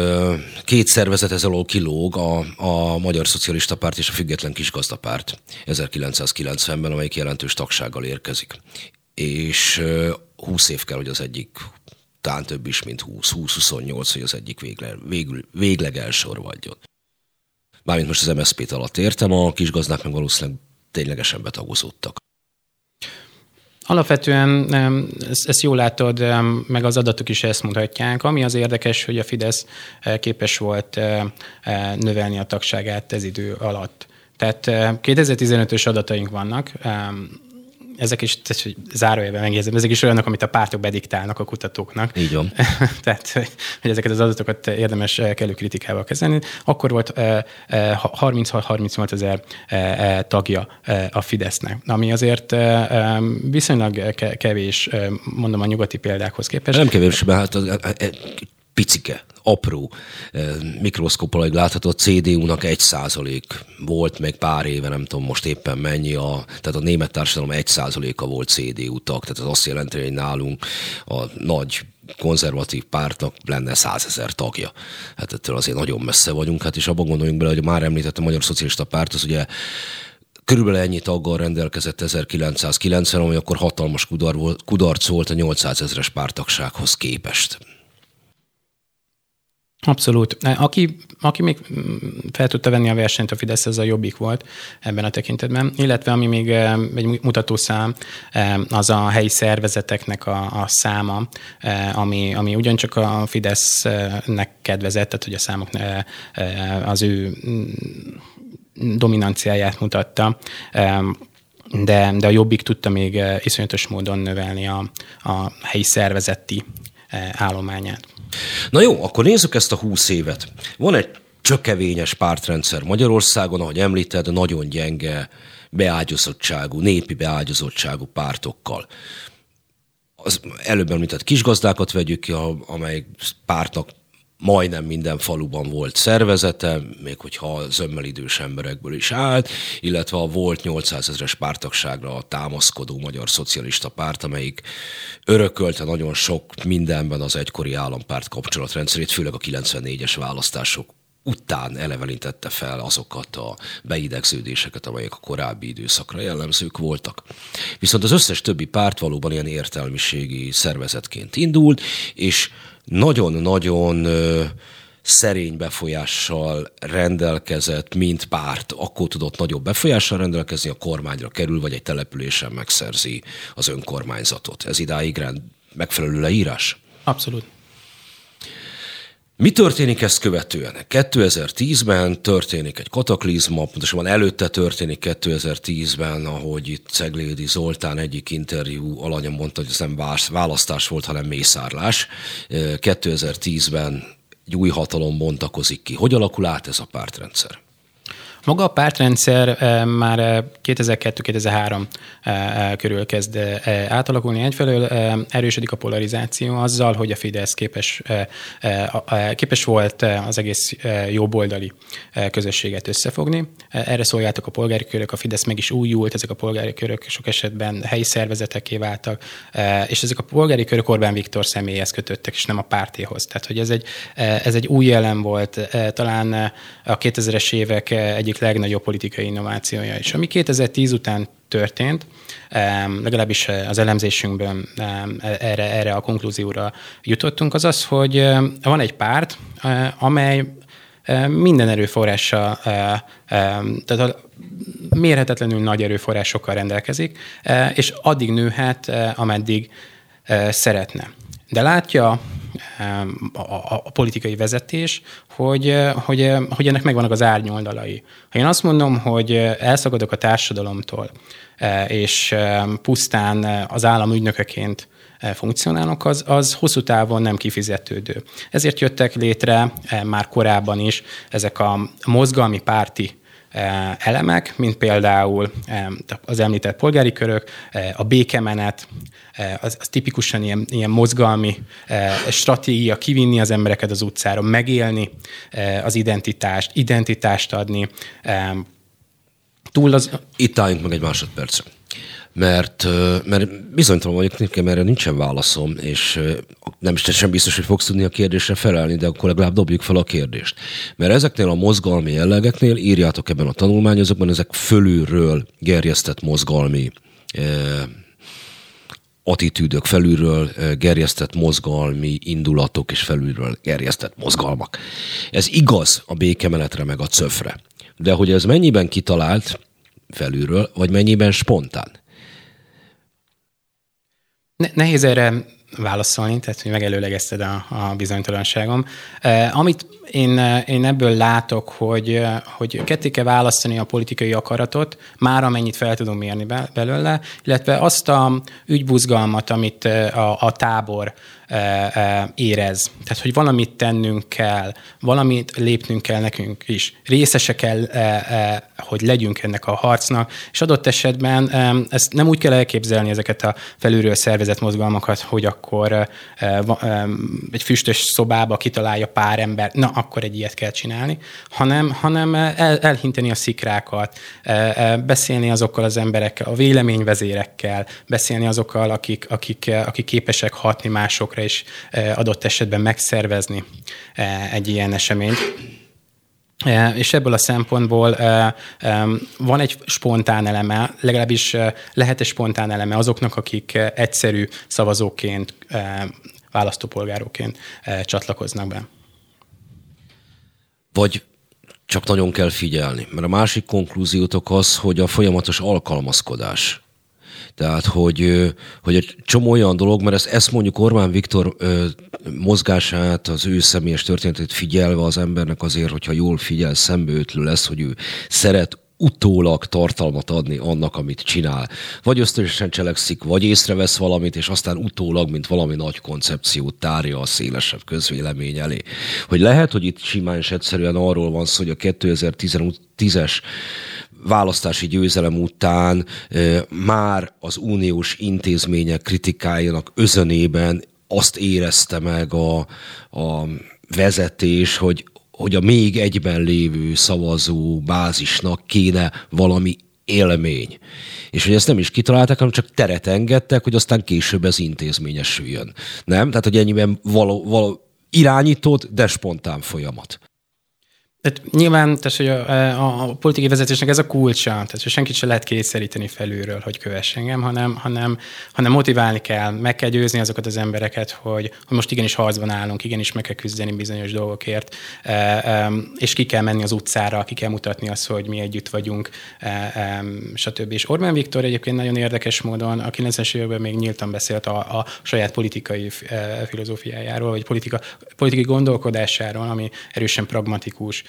két szervezet ez alól kilóg a, a Magyar Szocialista Párt és a Független Kisgazdapárt 1990-ben, amelyik jelentős tagsággal érkezik. És 20 év kell, hogy az egyik talán több is, mint 20-20-28, hogy az egyik végle, végül, végleg elsorvadjon. Mármint most az MSZP-t alatt értem, a kisgazdák meg valószínűleg ténylegesen betagozódtak. Alapvetően ezt, ezt jól látod, meg az adatok is ezt mutatják. Ami az érdekes, hogy a Fidesz képes volt növelni a tagságát ez idő alatt. Tehát 2015-ös adataink vannak, ezek is, tehát, hogy zárójelben megjegyzem, ezek is olyanok, amit a pártok bediktálnak a kutatóknak. Így van. tehát, hogy ezeket az adatokat érdemes kellő kritikával kezelni. Akkor volt 36-38 ezer tagja a Fidesznek, ami azért viszonylag kevés, mondom a nyugati példákhoz képest. Nem kevés, mert hát picike, apró, mikroszkópolai látható CDU-nak egy százalék volt még pár éve, nem tudom most éppen mennyi, a, tehát a német társadalom egy százaléka volt CDU tag, tehát az azt jelenti, hogy nálunk a nagy konzervatív pártnak lenne százezer tagja. Hát ettől azért nagyon messze vagyunk, hát és abban gondoljunk bele, hogy már említett a Magyar Szocialista Párt, az ugye Körülbelül ennyi taggal rendelkezett 1990, ami akkor hatalmas kudarc volt a 800 ezeres pártagsághoz képest. Abszolút. Aki, aki még fel tudta venni a versenyt a Fidesz, ez a Jobbik volt ebben a tekintetben. Illetve ami még eh, egy mutatószám, eh, az a helyi szervezeteknek a, a száma, ami, ami ugyancsak a Fidesznek kedvezett, tehát hogy a számok az ő mm, dominanciáját mutatta de, de a Jobbik tudta még iszonyatos módon növelni a, a helyi szervezeti állományát. Na jó, akkor nézzük ezt a húsz évet. Van egy csökevényes pártrendszer Magyarországon, ahogy említed, nagyon gyenge beágyazottságú, népi beágyazottságú pártokkal. Az előbb említett kisgazdákat vegyük ki, amely pártnak majdnem minden faluban volt szervezete, még hogyha zömmel idős emberekből is állt, illetve a volt 800 ezeres pártagságra támaszkodó Magyar Szocialista Párt, amelyik örökölte nagyon sok mindenben az egykori állampárt kapcsolatrendszerét, főleg a 94-es választások után elevenítette fel azokat a beidegződéseket, amelyek a korábbi időszakra jellemzők voltak. Viszont az összes többi párt valóban ilyen értelmiségi szervezetként indult, és nagyon-nagyon szerény befolyással rendelkezett, mint párt, akkor tudott nagyobb befolyással rendelkezni, a kormányra kerül, vagy egy településen megszerzi az önkormányzatot. Ez idáig rend, megfelelő leírás? Abszolút. Mi történik ezt követően? 2010-ben történik egy kataklizma, pontosabban előtte történik 2010-ben, ahogy itt Ceglédi Zoltán egyik interjú alanya mondta, hogy ez nem választás volt, hanem mészárlás. 2010-ben egy új hatalom bontakozik ki. Hogy alakul át ez a pártrendszer? Maga a pártrendszer eh, már 2002-2003 eh, eh, körül kezd átalakulni. Egyfelől erősödik a polarizáció azzal, hogy a Fidesz képes, képes volt az egész jobboldali közösséget összefogni. Erre szolgáltak a polgári körök, a Fidesz meg is újult, ezek a polgári körök sok esetben helyi szervezeteké váltak, és ezek a polgári körök Orbán Viktor személyhez kötöttek, és nem a pártéhoz. Tehát, hogy ez egy, ez egy új jelen volt, talán a 2000-es évek egyik egyik legnagyobb politikai innovációja. És ami 2010 után történt, legalábbis az elemzésünkben erre, erre a konklúzióra jutottunk, az az, hogy van egy párt, amely minden erőforrással, tehát a mérhetetlenül nagy erőforrásokkal rendelkezik, és addig nőhet, ameddig szeretne. De látja a, a, politikai vezetés, hogy, hogy, hogy ennek megvannak az árnyoldalai. Ha én azt mondom, hogy elszakadok a társadalomtól, és pusztán az állam ügynökeként funkcionálnak, az, az hosszú távon nem kifizetődő. Ezért jöttek létre már korábban is ezek a mozgalmi párti elemek, mint például az említett polgári körök, a békemenet, az, az tipikusan ilyen, ilyen mozgalmi stratégia, kivinni az embereket az utcára, megélni az identitást, identitást adni. Túl az... Itt álljunk meg egy másodpercre mert, mert bizonytalan vagyok, nekem erre nincsen válaszom, és nem is sem biztos, hogy fogsz tudni a kérdésre felelni, de akkor legalább dobjuk fel a kérdést. Mert ezeknél a mozgalmi jellegeknél írjátok ebben a tanulmányozókban, ezek fölülről gerjesztett mozgalmi attitűdök, felülről gerjesztett mozgalmi indulatok és felülről gerjesztett mozgalmak. Ez igaz a békemenetre meg a cöfre. De hogy ez mennyiben kitalált felülről, vagy mennyiben spontán? Nehéz erre válaszolni, tehát hogy megelőlegezted a, a bizonytalanságom. Eh, amit én, én ebből látok, hogy, hogy ketté kell választani a politikai akaratot, már amennyit fel tudunk mérni belőle, illetve azt a ügybuzgalmat, amit a, a tábor érez. Tehát, hogy valamit tennünk kell, valamit lépnünk kell nekünk is. Részese kell, hogy legyünk ennek a harcnak, és adott esetben ezt nem úgy kell elképzelni ezeket a felülről szervezett mozgalmakat, hogy akkor egy füstös szobába kitalálja pár ember, na, akkor egy ilyet kell csinálni, hanem, hanem el, elhinteni a szikrákat, beszélni azokkal az emberekkel, a véleményvezérekkel, beszélni azokkal, akik, akik, akik képesek hatni másokra, másokra is adott esetben megszervezni egy ilyen eseményt. És ebből a szempontból van egy spontán eleme, legalábbis lehet egy spontán eleme azoknak, akik egyszerű szavazóként, választópolgároként csatlakoznak be. Vagy csak nagyon kell figyelni, mert a másik konklúziótok az, hogy a folyamatos alkalmazkodás. Tehát, hogy, hogy egy csomó olyan dolog, mert ezt, ezt mondjuk Orbán Viktor mozgását, az ő személyes történetét figyelve az embernek azért, hogyha jól figyel, szembeötlő lesz, hogy ő szeret utólag tartalmat adni annak, amit csinál. Vagy ösztönösen cselekszik, vagy észrevesz valamit, és aztán utólag, mint valami nagy koncepciót tárja a szélesebb közvélemény elé. Hogy lehet, hogy itt simán és egyszerűen arról van szó, hogy a 2010-es választási győzelem után már az uniós intézmények kritikájának özönében azt érezte meg a, a vezetés, hogy, hogy a még egyben lévő szavazó bázisnak kéne valami élmény. És hogy ezt nem is kitalálták, hanem csak teret engedtek, hogy aztán később ez intézményesüljön. Nem? Tehát, hogy ennyiben való, való irányított, de spontán folyamat. Tehát nyilván, tehát, hogy a, a politikai vezetésnek ez a kulcsa, tehát hogy senkit se lehet kényszeríteni felülről, hogy kövess engem, hanem, hanem, hanem motiválni kell, meg kell győzni azokat az embereket, hogy, hogy most igenis harcban állunk, igenis meg kell küzdeni bizonyos dolgokért, és ki kell menni az utcára, ki kell mutatni azt, hogy mi együtt vagyunk, stb. És Orbán Viktor egyébként nagyon érdekes módon a 90-es években még nyíltan beszélt a, a saját politikai filozófiájáról, vagy politika, politikai gondolkodásáról, ami erősen pragmatikus,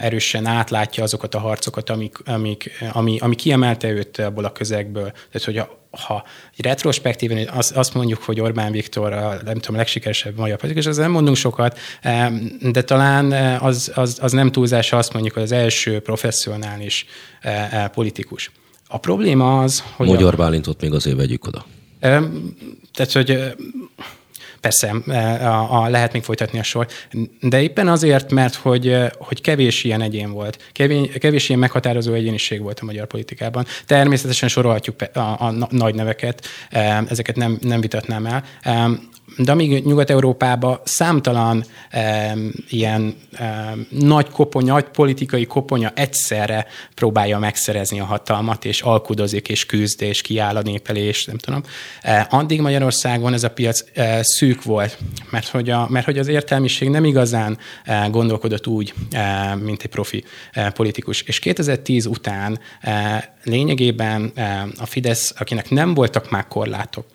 erősen átlátja azokat a harcokat, amik, amik, ami, ami kiemelte őt abból a közegből. Tehát, hogy a, ha retrospektíven azt, azt mondjuk, hogy Orbán Viktor a, nem tudom, legsikeresebb magyar politikus, az nem mondunk sokat, de talán az, az, az nem túlzása azt mondjuk, hogy az első professzionális politikus. A probléma az, hogy... Magyar a, Bálintot még azért vegyük oda. Tehát, hogy Persze, e, a, a, lehet még folytatni a sor, de éppen azért, mert hogy, e, hogy kevés ilyen egyén volt, kevés, kevés ilyen meghatározó egyéniség volt a magyar politikában. Természetesen sorolhatjuk a, a, nagy neveket, e, ezeket nem, nem vitatnám el. De amíg Nyugat-Európában számtalan e, ilyen e, nagy koponya, nagy politikai koponya egyszerre próbálja megszerezni a hatalmat, és alkudozik, és küzd, és kiáll a népelés, nem tudom. E, addig Magyarországon ez a piac e, szűk volt, mert hogy, a, mert hogy az értelmiség nem igazán e, gondolkodott úgy, e, mint egy profi e, politikus. És 2010 után e, lényegében e, a Fidesz, akinek nem voltak már korlátok,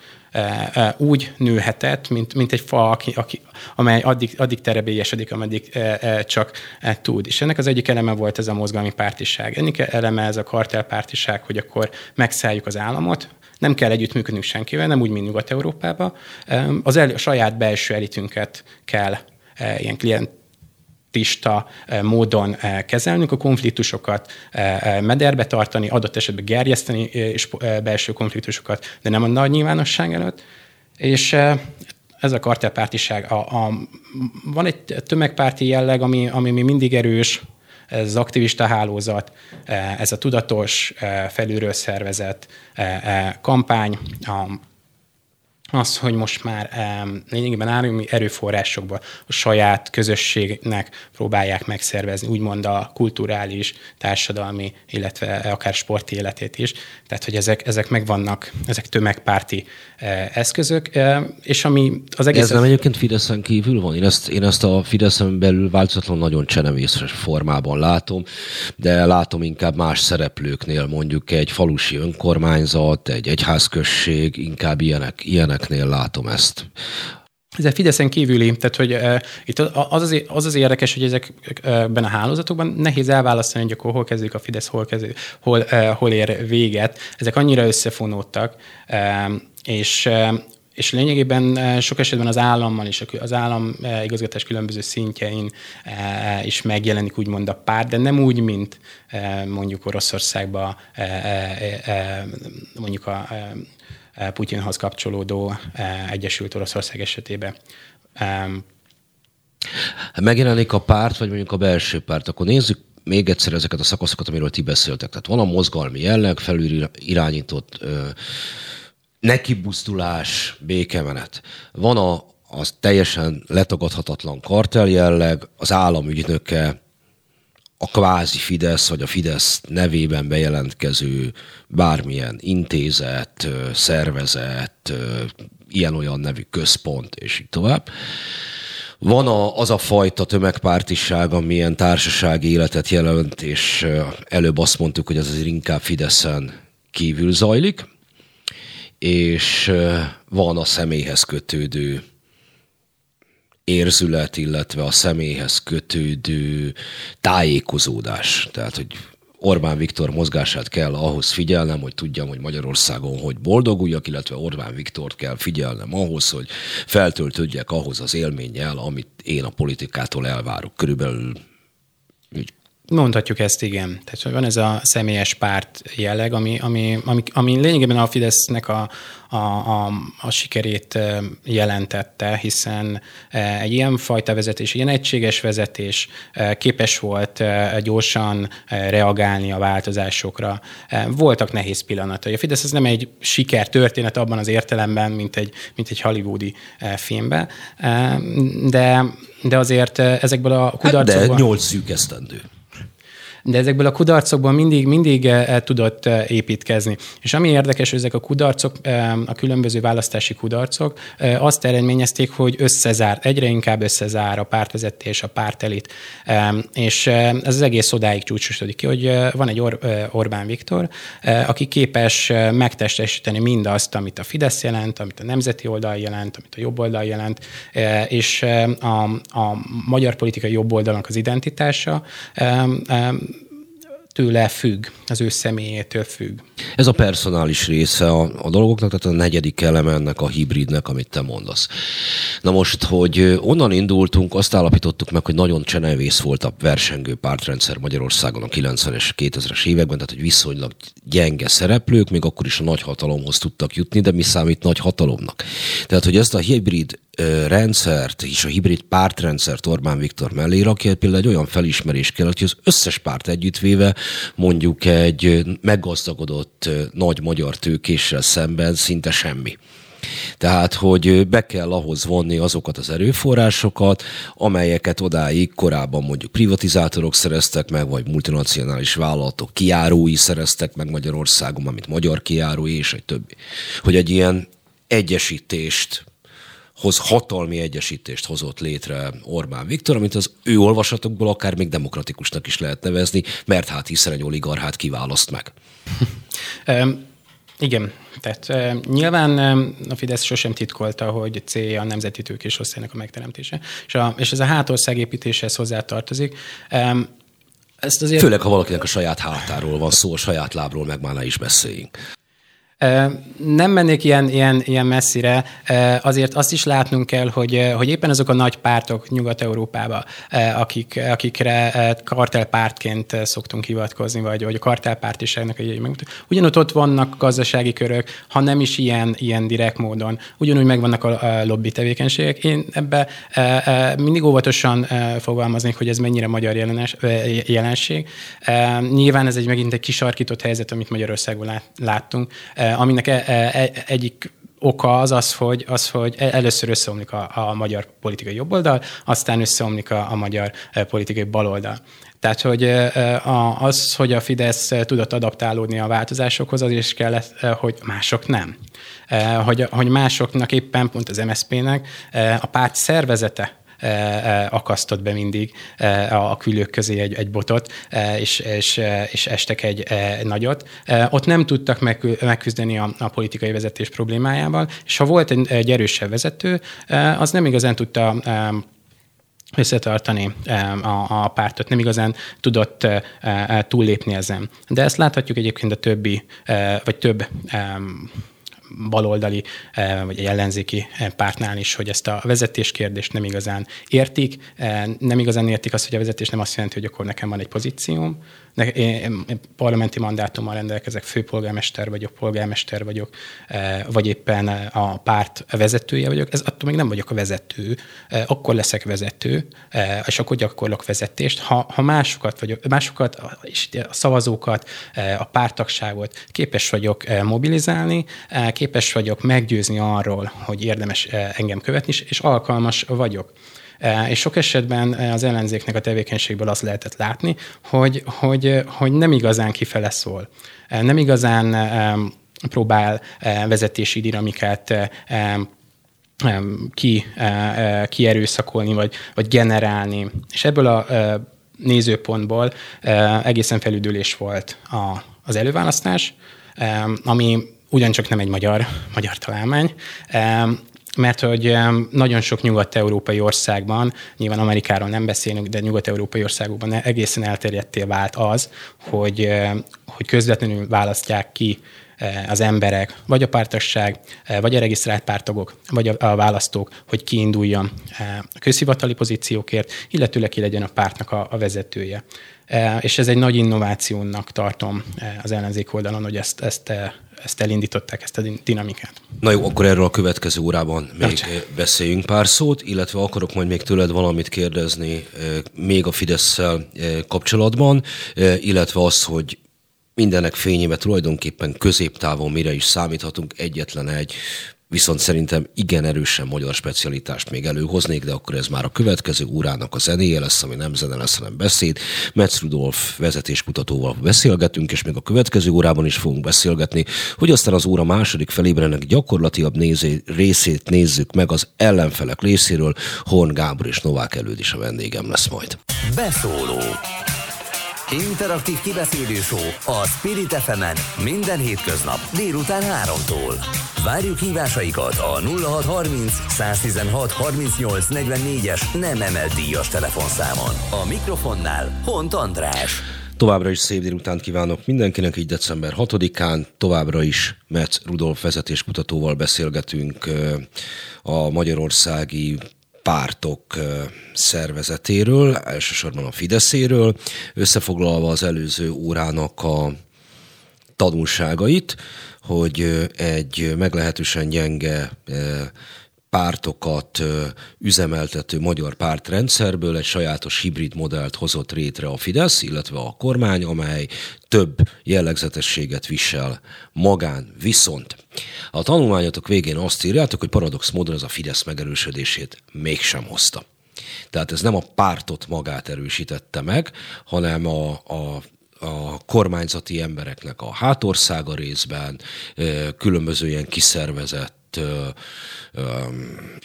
úgy nőhetett, mint, mint egy fa, aki, aki, amely addig, addig terebélyesedik, ameddig csak tud. És ennek az egyik eleme volt ez a mozgalmi pártiság. Ennek eleme ez a kartelpártiság, hogy akkor megszálljuk az államot, nem kell együttműködnünk senkivel, nem úgy, mint Nyugat-Európában. Az el, a saját belső elitünket kell ilyen klient konfliktista eh, módon eh, kezelnünk, a konfliktusokat eh, mederbe tartani, adott esetben gerjeszteni és belső konfliktusokat, de nem a nagy nyilvánosság előtt. És ez a kartelpártiság. A, a, van egy tömegpárti jelleg, ami, ami még mindig erős, ez az aktivista hálózat, ez a tudatos, felülről szervezett kampány, a az, hogy most már um, lényegében állami erőforrásokból a saját közösségnek próbálják megszervezni, úgymond a kulturális, társadalmi, illetve akár sporti életét is. Tehát, hogy ezek, ezek megvannak, ezek tömegpárti uh, eszközök, uh, és ami az egész... Ez nem egyébként Fideszen kívül van? Én ezt, én ezt a Fideszen belül változatlan nagyon csenevészes formában látom, de látom inkább más szereplőknél, mondjuk egy falusi önkormányzat, egy egyházközség, inkább ilyenek, ilyenek zöldeknél látom ezt. Ez a Fideszen kívüli, tehát hogy uh, itt az az, az az érdekes, hogy ezekben a hálózatokban nehéz elválasztani, hogy akkor hol kezdődik a Fidesz, hol, kezdődik, hol, uh, hol ér véget. Ezek annyira összefonódtak, uh, és és lényegében sok esetben az állammal és az állam igazgatás különböző szintjein is megjelenik úgymond a párt, de nem úgy, mint mondjuk Oroszországban mondjuk a Putyinhoz kapcsolódó Egyesült Oroszország esetében. Megjelenik a párt, vagy mondjuk a belső párt, akkor nézzük még egyszer ezeket a szakaszokat, amiről ti beszéltek. Tehát van a mozgalmi jelleg, felül irányított nekibuzdulás, békemenet. Van a, az teljesen letagadhatatlan kartel jelleg, az államügynöke, a kvázi Fidesz, vagy a Fidesz nevében bejelentkező bármilyen intézet, szervezet, ilyen-olyan nevű központ, és így tovább. Van a, az a fajta tömegpártiság, ami ilyen társasági életet jelent, és előbb azt mondtuk, hogy ez azért inkább Fideszen kívül zajlik és van a személyhez kötődő érzület, illetve a személyhez kötődő tájékozódás. Tehát, hogy Orbán Viktor mozgását kell ahhoz figyelnem, hogy tudjam, hogy Magyarországon hogy boldoguljak, illetve Orbán Viktort kell figyelnem ahhoz, hogy feltöltődjek ahhoz az élménnyel, amit én a politikától elvárok. Körülbelül Mondhatjuk ezt, igen. Tehát hogy van ez a személyes párt jelleg, ami, ami, ami, ami lényegében a Fidesznek a, a, a, a sikerét jelentette, hiszen egy ilyen fajta vezetés, ilyen egységes vezetés képes volt gyorsan reagálni a változásokra. Voltak nehéz pillanatai. A Fidesz ez nem egy siker történet abban az értelemben, mint egy, mint egy hollywoodi filmben, de, de azért ezekből a kudarcokból... Hát de nyolc szűk esztendő de ezekből a kudarcokból mindig, mindig eh, tudott eh, építkezni. És ami érdekes, hogy ezek a kudarcok, eh, a különböző választási kudarcok azt eredményezték, hogy összezár, egyre inkább összezár a pártvezetés, a pártelit, és ez az egész odáig csúcsosodik ki, hogy van egy Or- Orbán Viktor, aki képes megtestesíteni mindazt, amit a Fidesz jelent, amit a nemzeti oldal jelent, amit a jobb oldal jelent, és a, a magyar politikai jobb oldalnak az identitása tőle függ, az ő személyétől függ. Ez a personális része a, a dolgoknak, tehát a negyedik eleme ennek a hibridnek, amit te mondasz. Na most, hogy onnan indultunk, azt állapítottuk meg, hogy nagyon csenevész volt a versengő pártrendszer Magyarországon a 90-es, 2000-es években, tehát hogy viszonylag gyenge szereplők, még akkor is a nagy hatalomhoz tudtak jutni, de mi számít nagy hatalomnak? Tehát, hogy ezt a hibrid rendszert és a hibrid pártrendszert Orbán Viktor mellé rakja, például egy olyan felismerés kell, hogy az összes párt együttvéve mondjuk egy meggazdagodott nagy magyar tőkéssel szemben szinte semmi. Tehát, hogy be kell ahhoz vonni azokat az erőforrásokat, amelyeket odáig korábban mondjuk privatizátorok szereztek meg, vagy multinacionális vállalatok kiárói szereztek meg Magyarországon, amit magyar kiárói, és egy többi. Hogy egy ilyen egyesítést hoz hatalmi egyesítést hozott létre Orbán Viktor, amit az ő olvasatokból akár még demokratikusnak is lehet nevezni, mert hát hiszen egy oligarchát kiválaszt meg. Igen, tehát e, nyilván a Fidesz sosem titkolta, hogy célja a nemzeti tőkés osztálynak a megteremtése, és, a, és ez a hátország építéshez hozzá tartozik. E, ezt azért... Főleg, ha valakinek a saját hátáról van szó, a saját lábról meg már ne is beszéljünk. Nem mennék ilyen, ilyen, ilyen messzire, azért azt is látnunk kell, hogy, hogy éppen azok a nagy pártok Nyugat-Európában, akik, akikre kartelpártként szoktunk hivatkozni, vagy, vagy a kartelpártiságnak egy ugyanott ott vannak gazdasági körök, ha nem is ilyen, ilyen direkt módon, ugyanúgy megvannak a lobby tevékenységek. Én ebbe mindig óvatosan fogalmaznék, hogy ez mennyire magyar jelenes, jelenség. Nyilván ez egy megint egy kisarkított helyzet, amit Magyarországon láttunk, aminek e, e, e, egyik oka az az, hogy, az, hogy először összeomlik a, a magyar politikai jobboldal, aztán összeomlik a, a magyar politikai baloldal. Tehát, hogy az, hogy a Fidesz tudott adaptálódni a változásokhoz, az is kellett, hogy mások nem. Hogy, hogy másoknak éppen, pont az MSZP-nek a párt szervezete akasztott be mindig a külők közé egy, egy botot, és, és, és estek egy, egy nagyot. Ott nem tudtak megküzdeni a, a politikai vezetés problémájával, és ha volt egy, egy erősebb vezető, az nem igazán tudta összetartani a, a pártot, nem igazán tudott túllépni ezen. De ezt láthatjuk egyébként a többi, vagy több baloldali vagy egy ellenzéki pártnál is, hogy ezt a vezetés kérdést nem igazán értik. Nem igazán értik azt, hogy a vezetés nem azt jelenti, hogy akkor nekem van egy pozícióm, én parlamenti mandátummal rendelkezek, főpolgármester vagyok, polgármester vagyok, e, vagy éppen a párt vezetője vagyok, ez attól még nem vagyok a vezető, e, akkor leszek vezető, e, és akkor gyakorlok vezetést. Ha, ha másokat, vagyok, másokat, és a szavazókat, a pártagságot képes vagyok mobilizálni, képes vagyok meggyőzni arról, hogy érdemes engem követni, és alkalmas vagyok. E, és sok esetben e, az ellenzéknek a tevékenységből azt lehetett látni, hogy, hogy, hogy nem igazán kifele szól. E, nem igazán próbál vezetési dinamikát ki, kierőszakolni, vagy, vagy generálni. És ebből a nézőpontból egészen felüdülés volt az előválasztás, ami ugyancsak nem egy magyar, magyar találmány, mert hogy nagyon sok nyugat-európai országban, nyilván Amerikáról nem beszélünk, de nyugat-európai országokban egészen elterjedté vált az, hogy, hogy közvetlenül választják ki az emberek, vagy a pártosság, vagy a regisztrált pártagok, vagy a választók, hogy kiinduljon a közhivatali pozíciókért, illetőleg ki legyen a pártnak a vezetője. És ez egy nagy innovációnak tartom az ellenzék oldalon, hogy ezt, ezt ezt elindították, ezt a dinamikát. Na jó, akkor erről a következő órában még Tartsa. beszéljünk pár szót, illetve akarok majd még tőled valamit kérdezni eh, még a fidesz eh, kapcsolatban, eh, illetve az, hogy mindenek fényében tulajdonképpen középtávon mire is számíthatunk, egyetlen egy viszont szerintem igen erősen magyar specialitást még előhoznék, de akkor ez már a következő órának a zenéje lesz, ami nem zene lesz, hanem beszéd. Metz Rudolf vezetéskutatóval beszélgetünk, és még a következő órában is fogunk beszélgetni, hogy aztán az óra második felében ennek gyakorlatilag nézé, részét nézzük meg az ellenfelek részéről. Horn Gábor és Novák Előd is a vendégem lesz majd. Beszóló Interaktív kibeszélő a Spirit fm minden hétköznap délután 3-tól. Várjuk hívásaikat a 0630 116 38 44-es nem emelt díjas telefonszámon. A mikrofonnál Hont András. Továbbra is szép délutánt kívánok mindenkinek, így december 6-án. Továbbra is Metz Rudolf vezetéskutatóval beszélgetünk a magyarországi pártok szervezetéről, elsősorban a Fideszéről, összefoglalva az előző órának a tanulságait, hogy egy meglehetősen gyenge pártokat üzemeltető magyar pártrendszerből egy sajátos hibrid modellt hozott rétre a Fidesz, illetve a kormány, amely több jellegzetességet visel magán. Viszont a tanulmányotok végén azt írjátok, hogy paradox módon ez a Fidesz megerősödését mégsem hozta. Tehát ez nem a pártot magát erősítette meg, hanem a, a a kormányzati embereknek a hátországa részben, különböző ilyen kiszervezett ö, ö,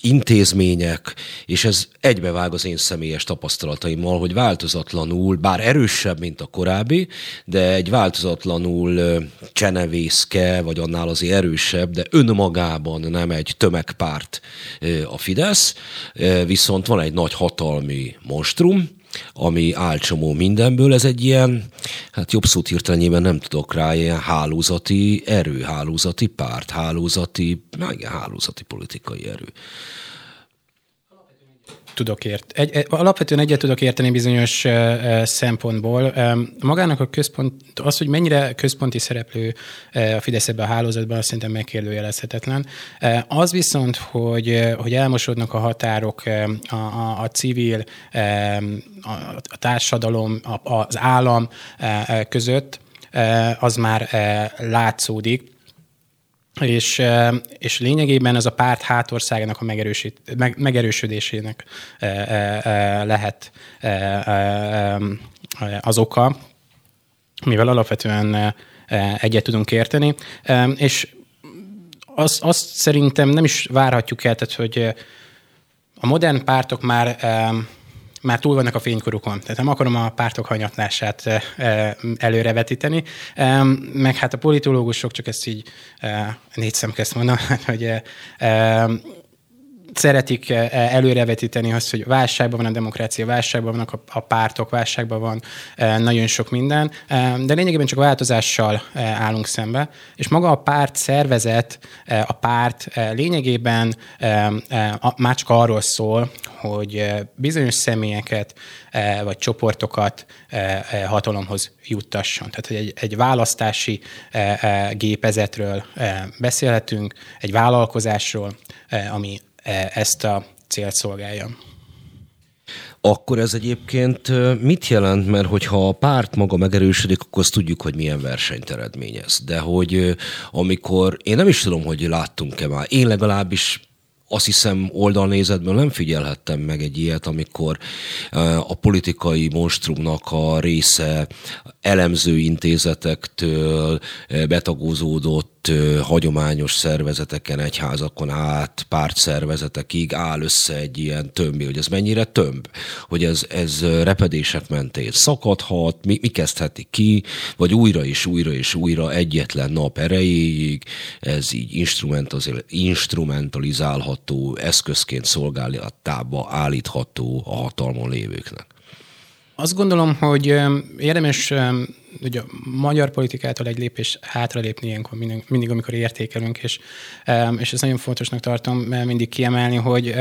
intézmények, és ez egybevág az én személyes tapasztalataimmal, hogy változatlanul, bár erősebb, mint a korábbi, de egy változatlanul csenevészke, vagy annál azért erősebb, de önmagában nem egy tömegpárt a Fidesz, viszont van egy nagy hatalmi monstrum, ami álcsomó mindenből, ez egy ilyen, hát jobb szót hirtelenjében nem tudok rá, ilyen hálózati erő, hálózati párt, hálózati, igen, hálózati politikai erő tudok ért. Egy, alapvetően egyet tudok érteni bizonyos szempontból. Magának a központ, az, hogy mennyire központi szereplő a Fidesz ebben a hálózatban, azt szerintem megkérdőjelezhetetlen. Az viszont, hogy, hogy elmosodnak a határok a, a, a civil, a, a társadalom, a, az állam között, az már látszódik és, és lényegében ez a párt hátországának a megerősít, meg, megerősödésének lehet az oka, mivel alapvetően egyet tudunk érteni, és azt, azt szerintem nem is várhatjuk el, tehát hogy a modern pártok már már túl vannak a fénykorukon. Tehát nem akarom a pártok hanyatlását előrevetíteni, meg hát a politológusok csak ezt így négy szemkezt mondanak, hogy szeretik eh, eh, előrevetíteni azt, hogy válságban van a demokrácia, válságban vannak a, pártok, válságban van eh, nagyon sok minden, de lényegében csak változással állunk szembe, és maga a párt szervezet, a párt lényegében már csak arról szól, hogy bizonyos személyeket vagy csoportokat hatalomhoz juttasson. Tehát, hogy egy, egy választási gépezetről beszélhetünk, egy vállalkozásról, ami ezt a célt szolgálja. Akkor ez egyébként mit jelent? Mert hogyha a párt maga megerősödik, akkor azt tudjuk, hogy milyen versenyt eredményez. De hogy amikor, én nem is tudom, hogy láttunk-e már, én legalábbis azt hiszem oldalnézetből nem figyelhettem meg egy ilyet, amikor a politikai monstrumnak a része elemző intézetektől betagozódott hagyományos szervezeteken, egyházakon át, pártszervezetekig áll össze egy ilyen tömbi, hogy ez mennyire tömb, hogy ez, ez repedések mentén szakadhat, mi, mi kezdheti ki, vagy újra és újra és újra egyetlen nap erejéig ez így instrumentalizálható, eszközként szolgálatába állítható a hatalmon lévőknek. Azt gondolom, hogy érdemes ugye a magyar politikától egy lépés hátralépni ilyenkor mindig, mindig, amikor értékelünk, és, és ezt nagyon fontosnak tartom mindig kiemelni, hogy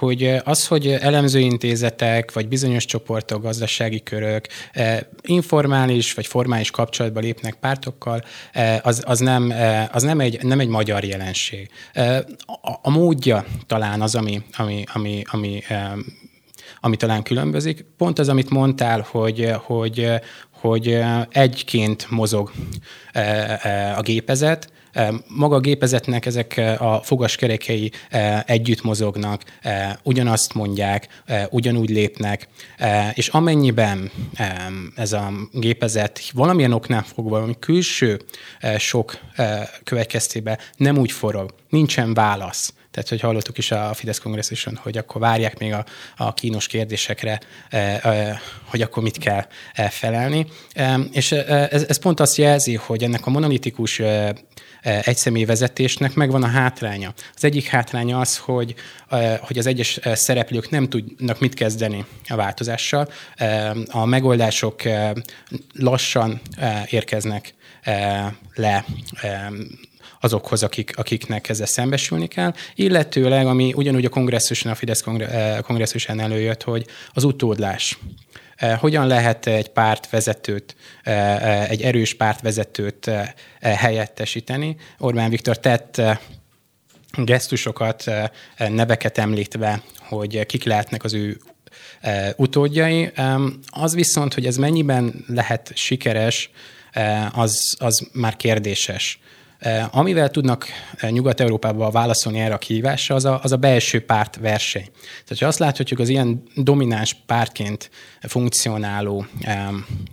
hogy az, hogy elemzőintézetek, vagy bizonyos csoportok, gazdasági körök informális vagy formális kapcsolatba lépnek pártokkal, az, az, nem, az nem, egy, nem egy magyar jelenség. A, a módja talán az, ami, ami, ami, ami ami talán különbözik. Pont az, amit mondtál, hogy, hogy, hogy egyként mozog a gépezet, maga a gépezetnek ezek a fogaskerekei együtt mozognak, ugyanazt mondják, ugyanúgy lépnek, és amennyiben ez a gépezet valamilyen oknál fogva, valami külső sok következtében nem úgy forog, nincsen válasz, tehát, hogy hallottuk is a Fidesz kongresszuson, hogy akkor várják még a, a kínos kérdésekre, e, e, hogy akkor mit kell e, felelni. És ez, ez pont azt jelzi, hogy ennek a monolitikus egyszemély vezetésnek megvan a hátránya. Az egyik hátránya az, hogy, hogy az egyes szereplők nem tudnak mit kezdeni a változással. A megoldások lassan érkeznek le azokhoz, akik, akiknek ezzel szembesülni kell, illetőleg, ami ugyanúgy a kongresszuson, a Fidesz eh, kongresszuson előjött, hogy az utódlás. Eh, hogyan lehet egy pártvezetőt, eh, egy erős pártvezetőt helyettesíteni? Orbán Viktor tett gesztusokat, neveket említve, hogy kik lehetnek az ő utódjai. Az viszont, hogy ez mennyiben lehet sikeres, az, az már kérdéses. Eh, amivel tudnak eh, Nyugat-Európában válaszolni erre a kihívásra, az a, az a belső párt verseny. Tehát, ha azt láthatjuk az ilyen domináns pártként funkcionáló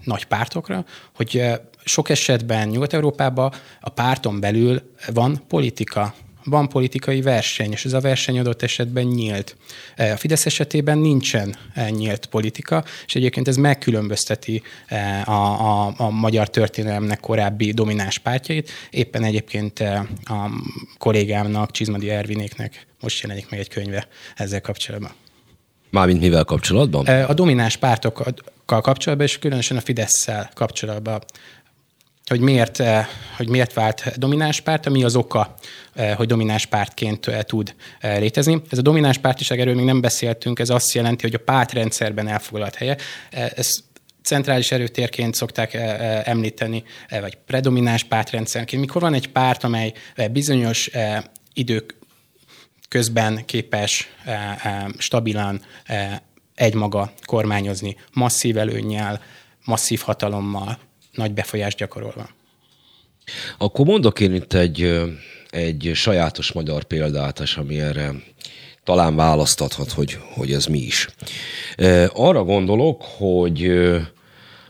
nagy pártokra, hogy sok esetben Nyugat-Európában a párton belül van politika, van politikai verseny, és ez a verseny adott esetben nyílt. E, a Fidesz esetében nincsen e, nyílt politika, és egyébként ez megkülönbözteti e, a, a, a magyar történelemnek korábbi domináns pártjait. Éppen egyébként a kollégámnak, Csizmadi Ervinéknek most jelenik meg egy könyve ezzel kapcsolatban. Mármint mivel kapcsolatban? A domináns pártokkal kapcsolatban, és különösen a Fidesz-szel kapcsolatban hogy miért, eh, hogy miért vált domináns párt, ami az oka, eh, hogy domináns pártként eh, tud létezni. Ez a domináns pártiság, erről még nem beszéltünk, ez azt jelenti, hogy a pártrendszerben elfoglalt helye. Ez centrális erőtérként szokták említeni, vagy predomináns pártrendszerként. Mikor van egy párt, amely bizonyos idők közben képes stabilan egymaga kormányozni, masszív előnnyel, masszív hatalommal, nagy befolyást gyakorolva. Akkor mondok én itt egy, egy sajátos magyar példát, ami erre talán választathat, hogy, hogy ez mi is. Arra gondolok, hogy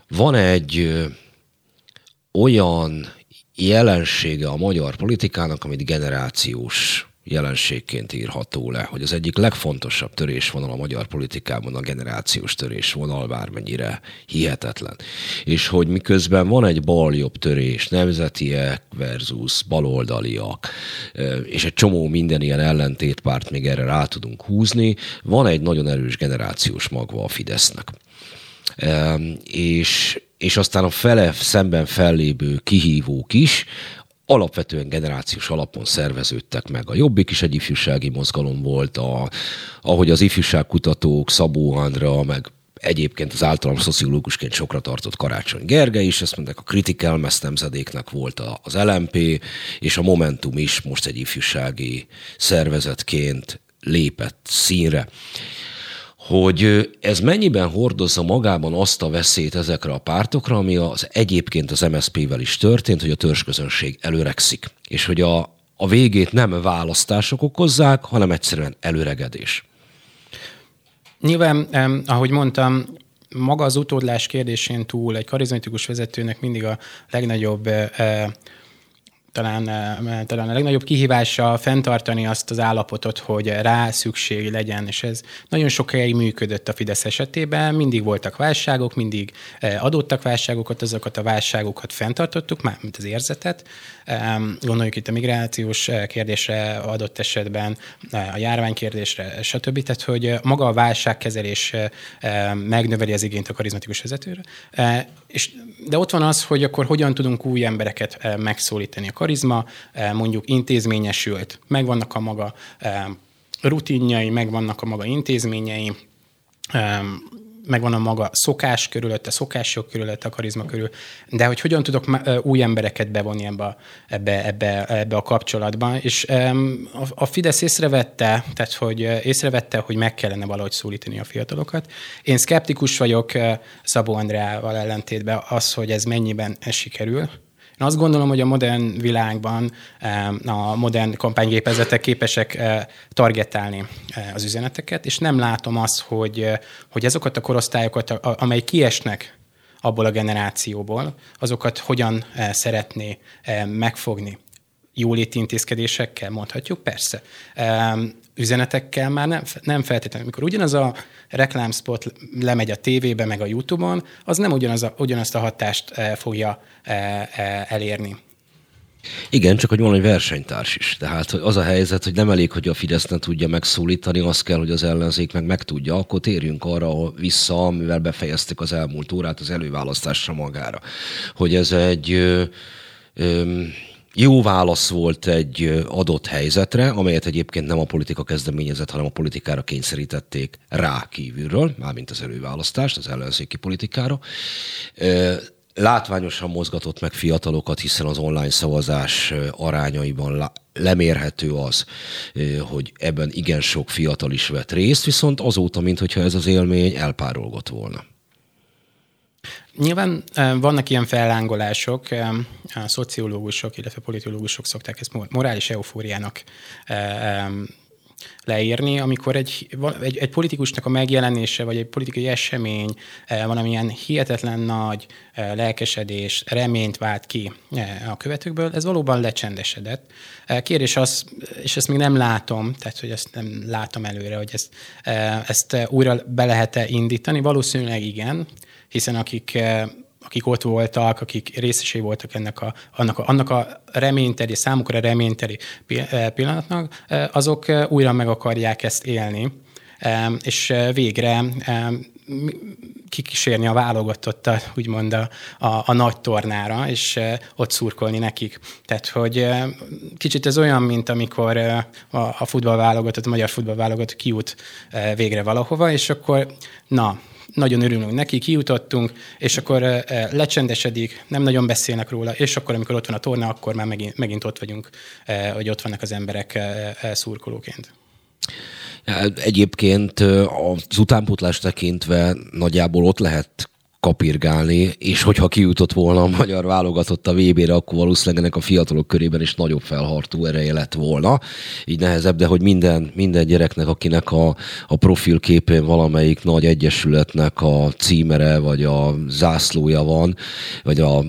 van egy olyan jelensége a magyar politikának, amit generációs jelenségként írható le, hogy az egyik legfontosabb törésvonal a magyar politikában a generációs törésvonal, bármennyire hihetetlen. És hogy miközben van egy bal-jobb törés, nemzetiek versus baloldaliak, és egy csomó minden ilyen ellentétpárt még erre rá tudunk húzni, van egy nagyon erős generációs magva a Fidesznek. És, és aztán a fele szemben fellébő kihívók is, alapvetően generációs alapon szerveződtek meg. A Jobbik is egy ifjúsági mozgalom volt, a, ahogy az ifjúságkutatók, Szabó Andra, meg egyébként az általam szociológusként sokra tartott Karácsony Gergely is, ezt mondták, a Critical Mass nemzedéknek volt az LMP, és a Momentum is most egy ifjúsági szervezetként lépett színre hogy ez mennyiben hordozza magában azt a veszélyt ezekre a pártokra, ami az egyébként az MSZP-vel is történt, hogy a törzsközönség előregszik, és hogy a, a végét nem választások okozzák, hanem egyszerűen előregedés. Nyilván, eh, ahogy mondtam, maga az utódlás kérdésén túl egy karizmatikus vezetőnek mindig a legnagyobb eh, talán, eh, talán a legnagyobb kihívása fenntartani azt az állapotot, hogy rá szükség legyen, és ez nagyon sokáig működött a Fidesz esetében, mindig voltak válságok, mindig eh, adottak válságokat, azokat a válságokat fenntartottuk, már mint az érzetet. Gondoljuk itt a migrációs eh, kérdésre adott esetben, a járvány kérdésre, stb. Tehát, hogy maga a válságkezelés megnöveli az igényt a karizmatikus vezetőre. És, de ott van az, hogy akkor hogyan tudunk új embereket megszólítani. A karizma mondjuk intézményesült, megvannak a maga rutinjai, megvannak a maga intézményei, megvan a maga szokás körülötte, szokások körülötte, a karizma körül, de hogy hogyan tudok új embereket bevonni ebbe, ebbe, ebbe, ebbe a kapcsolatban. És a Fidesz észrevette, tehát hogy észrevette, hogy meg kellene valahogy szólítani a fiatalokat. Én szkeptikus vagyok Szabó Andreával ellentétben az, hogy ez mennyiben sikerül, én azt gondolom, hogy a modern világban a modern kampánygépezetek képesek eh, targetálni eh, az üzeneteket, és nem látom azt, hogy, eh, hogy azokat a korosztályokat, amely kiesnek abból a generációból, azokat hogyan szeretné megfogni jóléti intézkedésekkel, mondhatjuk, persze. Üzenetekkel már nem, nem feltétlenül. Mikor ugyanaz a reklámspot lemegy a tévébe, meg a YouTube-on, az nem ugyanaz a, ugyanazt a hatást fogja elérni. Igen, csak hogy van egy versenytárs is. Tehát az a helyzet, hogy nem elég, hogy a Fidesz ne tudja megszólítani, az kell, hogy az ellenzék meg megtudja. Akkor térjünk arra vissza, amivel befejeztük az elmúlt órát, az előválasztásra magára. Hogy ez egy ö, ö, jó válasz volt egy adott helyzetre, amelyet egyébként nem a politika kezdeményezett, hanem a politikára kényszerítették rá kívülről, mármint az előválasztást, az ellenzéki politikára. Látványosan mozgatott meg fiatalokat, hiszen az online szavazás arányaiban lemérhető az, hogy ebben igen sok fiatal is vett részt, viszont azóta, mintha ez az élmény elpárolgott volna. Nyilván vannak ilyen fellángolások, a szociológusok, illetve politológusok szokták ezt morális eufóriának leírni, amikor egy, egy, egy politikusnak a megjelenése, vagy egy politikai esemény valamilyen hihetetlen nagy lelkesedés, reményt vált ki a követőkből, ez valóban lecsendesedett. Kérdés az, és ezt még nem látom, tehát hogy ezt nem látom előre, hogy ezt, ezt újra be lehet-e indítani, valószínűleg igen, hiszen akik eh, akik ott voltak, akik részesei voltak ennek a, annak, a, annak a reményteli, számukra reményteli eh, pillanatnak, eh, azok újra meg akarják ezt élni, és végre kikísérni a válogatottat, úgymond a, a, a nagy tornára, és ott szurkolni nekik. Tehát, hogy kicsit ez olyan, mint amikor a, a futballválogatott, a magyar futballválogatott kiút végre valahova, és akkor na, nagyon örülünk neki, kijutottunk, és akkor lecsendesedik, nem nagyon beszélnek róla, és akkor, amikor ott van a torna, akkor már megint, megint ott vagyunk, hogy ott vannak az emberek szurkolóként. Egyébként az utánpótlás tekintve nagyjából ott lehet kapirgálni, és hogyha kijutott volna a magyar válogatott a VB-re, akkor valószínűleg ennek a fiatalok körében is nagyobb felhartó ereje lett volna. Így nehezebb, de hogy minden, minden gyereknek, akinek a, a profilképén valamelyik nagy egyesületnek a címere, vagy a zászlója van, vagy a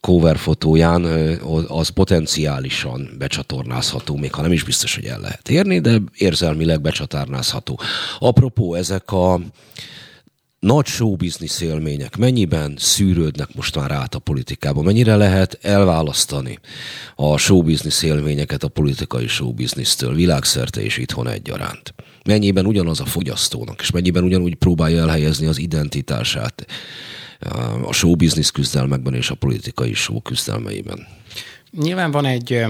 cover fotóján, az potenciálisan becsatornázható, még ha nem is biztos, hogy el lehet érni, de érzelmileg becsatornázható. Apropó, ezek a nagy showbiznisz élmények mennyiben szűrődnek most már át a politikába? Mennyire lehet elválasztani a showbiznisz élményeket a politikai showbiznisztől világszerte és itthon egyaránt? Mennyiben ugyanaz a fogyasztónak, és mennyiben ugyanúgy próbálja elhelyezni az identitását a showbiznisz küzdelmekben és a politikai show küzdelmeiben? Nyilván van egy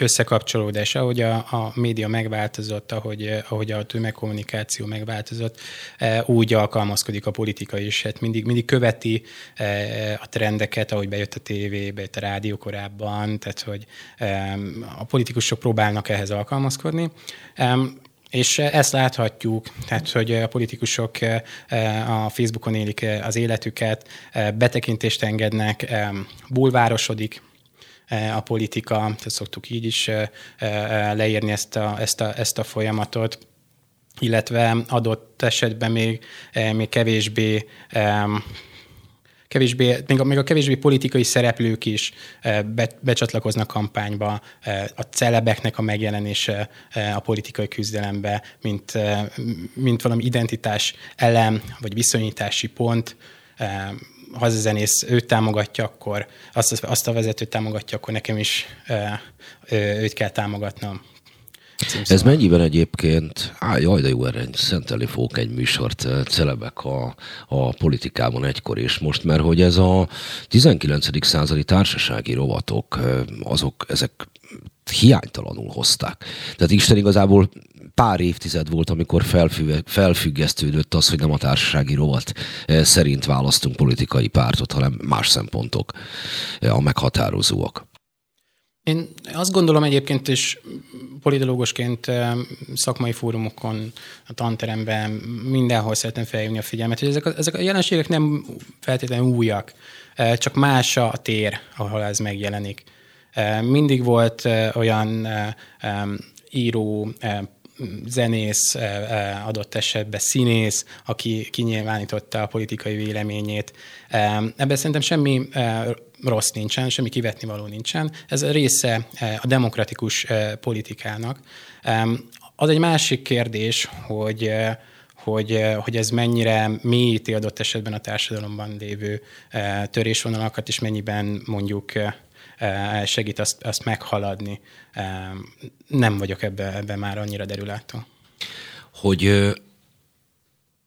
összekapcsolódás, ahogy a, a média megváltozott, ahogy, ahogy a tömegkommunikáció megváltozott, e, úgy alkalmazkodik a politika is. Hát mindig, mindig követi e, a trendeket, ahogy bejött a tévé, bejött a rádió korábban, tehát hogy e, a politikusok próbálnak ehhez alkalmazkodni. És ezt láthatjuk, tehát hogy a politikusok a Facebookon élik az életüket, betekintést engednek, bulvárosodik a politika, tehát szoktuk így is e, e, leírni ezt a, ezt a, ezt a folyamatot. Illetve adott esetben még, még kevésbé kevésbé, még a, még a kevésbé politikai szereplők is be, becsatlakoznak kampányba, a celebeknek a megjelenése a politikai küzdelembe, mint, mint valami identitás elem, vagy viszonyítási pont, ha az a zenész őt támogatja, akkor azt, azt a vezetőt támogatja, akkor nekem is őt kell támogatnom. Ez mennyiben egyébként, á, jaj, de jó, erre szentelni fogok egy műsort, celebek a, a politikában egykor és most, mert hogy ez a 19. századi társasági rovatok, azok, ezek hiánytalanul hozták. Tehát Isten igazából pár évtized volt, amikor felfüggesztődött az, hogy nem a társasági rovat eh, szerint választunk politikai pártot, hanem más szempontok eh, a meghatározóak. Én azt gondolom egyébként is politológusként eh, szakmai fórumokon, a tanteremben mindenhol szeretném felhívni a figyelmet, hogy ezek a, ezek a jelenségek nem feltétlenül újak, csak más a tér, ahol ez megjelenik. Mindig volt olyan író, zenész, adott esetben színész, aki kinyilvánította a politikai véleményét. Ebben szerintem semmi rossz nincsen, semmi kivetni való nincsen. Ez része a demokratikus politikának. Az egy másik kérdés, hogy hogy, hogy ez mennyire mélyíti adott esetben a társadalomban lévő törésvonalakat, és mennyiben mondjuk segít azt, azt meghaladni. Nem vagyok ebbe, ebbe már annyira derülátó. Hogy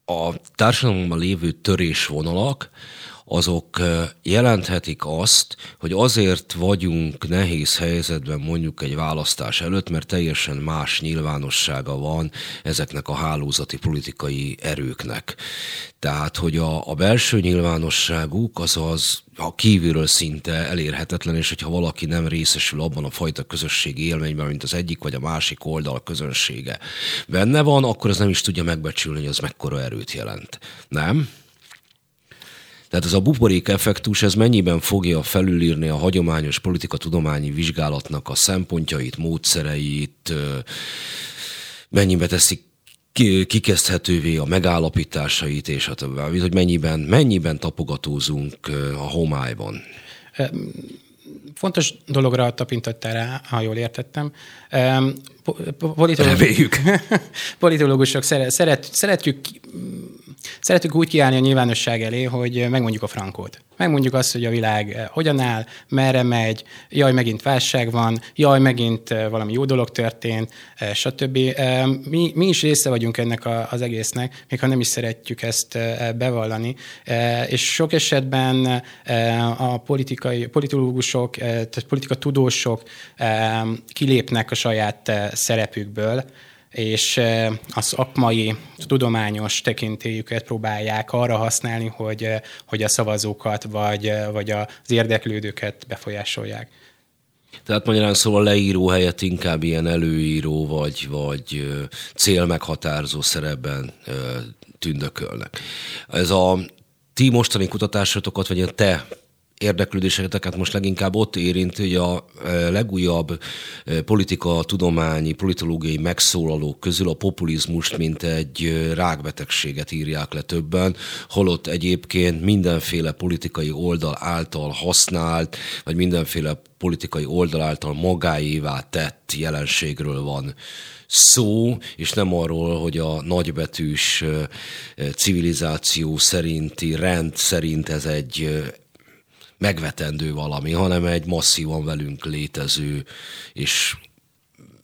a társadalomban lévő törésvonalak, azok jelenthetik azt, hogy azért vagyunk nehéz helyzetben mondjuk egy választás előtt, mert teljesen más nyilvánossága van ezeknek a hálózati politikai erőknek. Tehát, hogy a, a belső nyilvánosságuk az az a kívülről szinte elérhetetlen, és hogyha valaki nem részesül abban a fajta közösségi élményben, mint az egyik vagy a másik oldal közönsége benne van, akkor az nem is tudja megbecsülni, hogy az mekkora erőt jelent. Nem? Tehát ez a buborék effektus, ez mennyiben fogja felülírni a hagyományos politikatudományi vizsgálatnak a szempontjait, módszereit, mennyibe teszik kikezdhetővé a megállapításait, és a többi, hogy mennyiben, mennyiben tapogatózunk a homályban. Fontos dologra tapintottál rá, ha jól értettem. Reméljük. politológusok szeret, szeret, szeretjük Szeretünk úgy kiállni a nyilvánosság elé, hogy megmondjuk a frankót. Megmondjuk azt, hogy a világ eh, hogyan áll, merre megy, jaj, megint válság van, jaj, megint eh, valami jó dolog történt, eh, stb. Mi, mi is része vagyunk ennek az egésznek, még ha nem is szeretjük ezt bevallani. És sok esetben a politikai, politológusok, tehát politikatudósok kilépnek a saját szerepükből, és a szakmai, tudományos tekintélyüket próbálják arra használni, hogy, hogy a szavazókat vagy, vagy az érdeklődőket befolyásolják. Tehát magyarán szóval leíró helyett inkább ilyen előíró vagy, vagy célmeghatározó szerepben tündökölnek. Ez a ti mostani kutatásotokat, vagy a te érdeklődéseteket most leginkább ott érint, hogy a e, legújabb e, politika, tudományi, politológiai megszólalók közül a populizmust, mint egy e, rákbetegséget írják le többen, holott egyébként mindenféle politikai oldal által használt, vagy mindenféle politikai oldal által magáévá tett jelenségről van szó, és nem arról, hogy a nagybetűs civilizáció szerinti rend szerint ez egy megvetendő valami, hanem egy masszívan velünk létező, és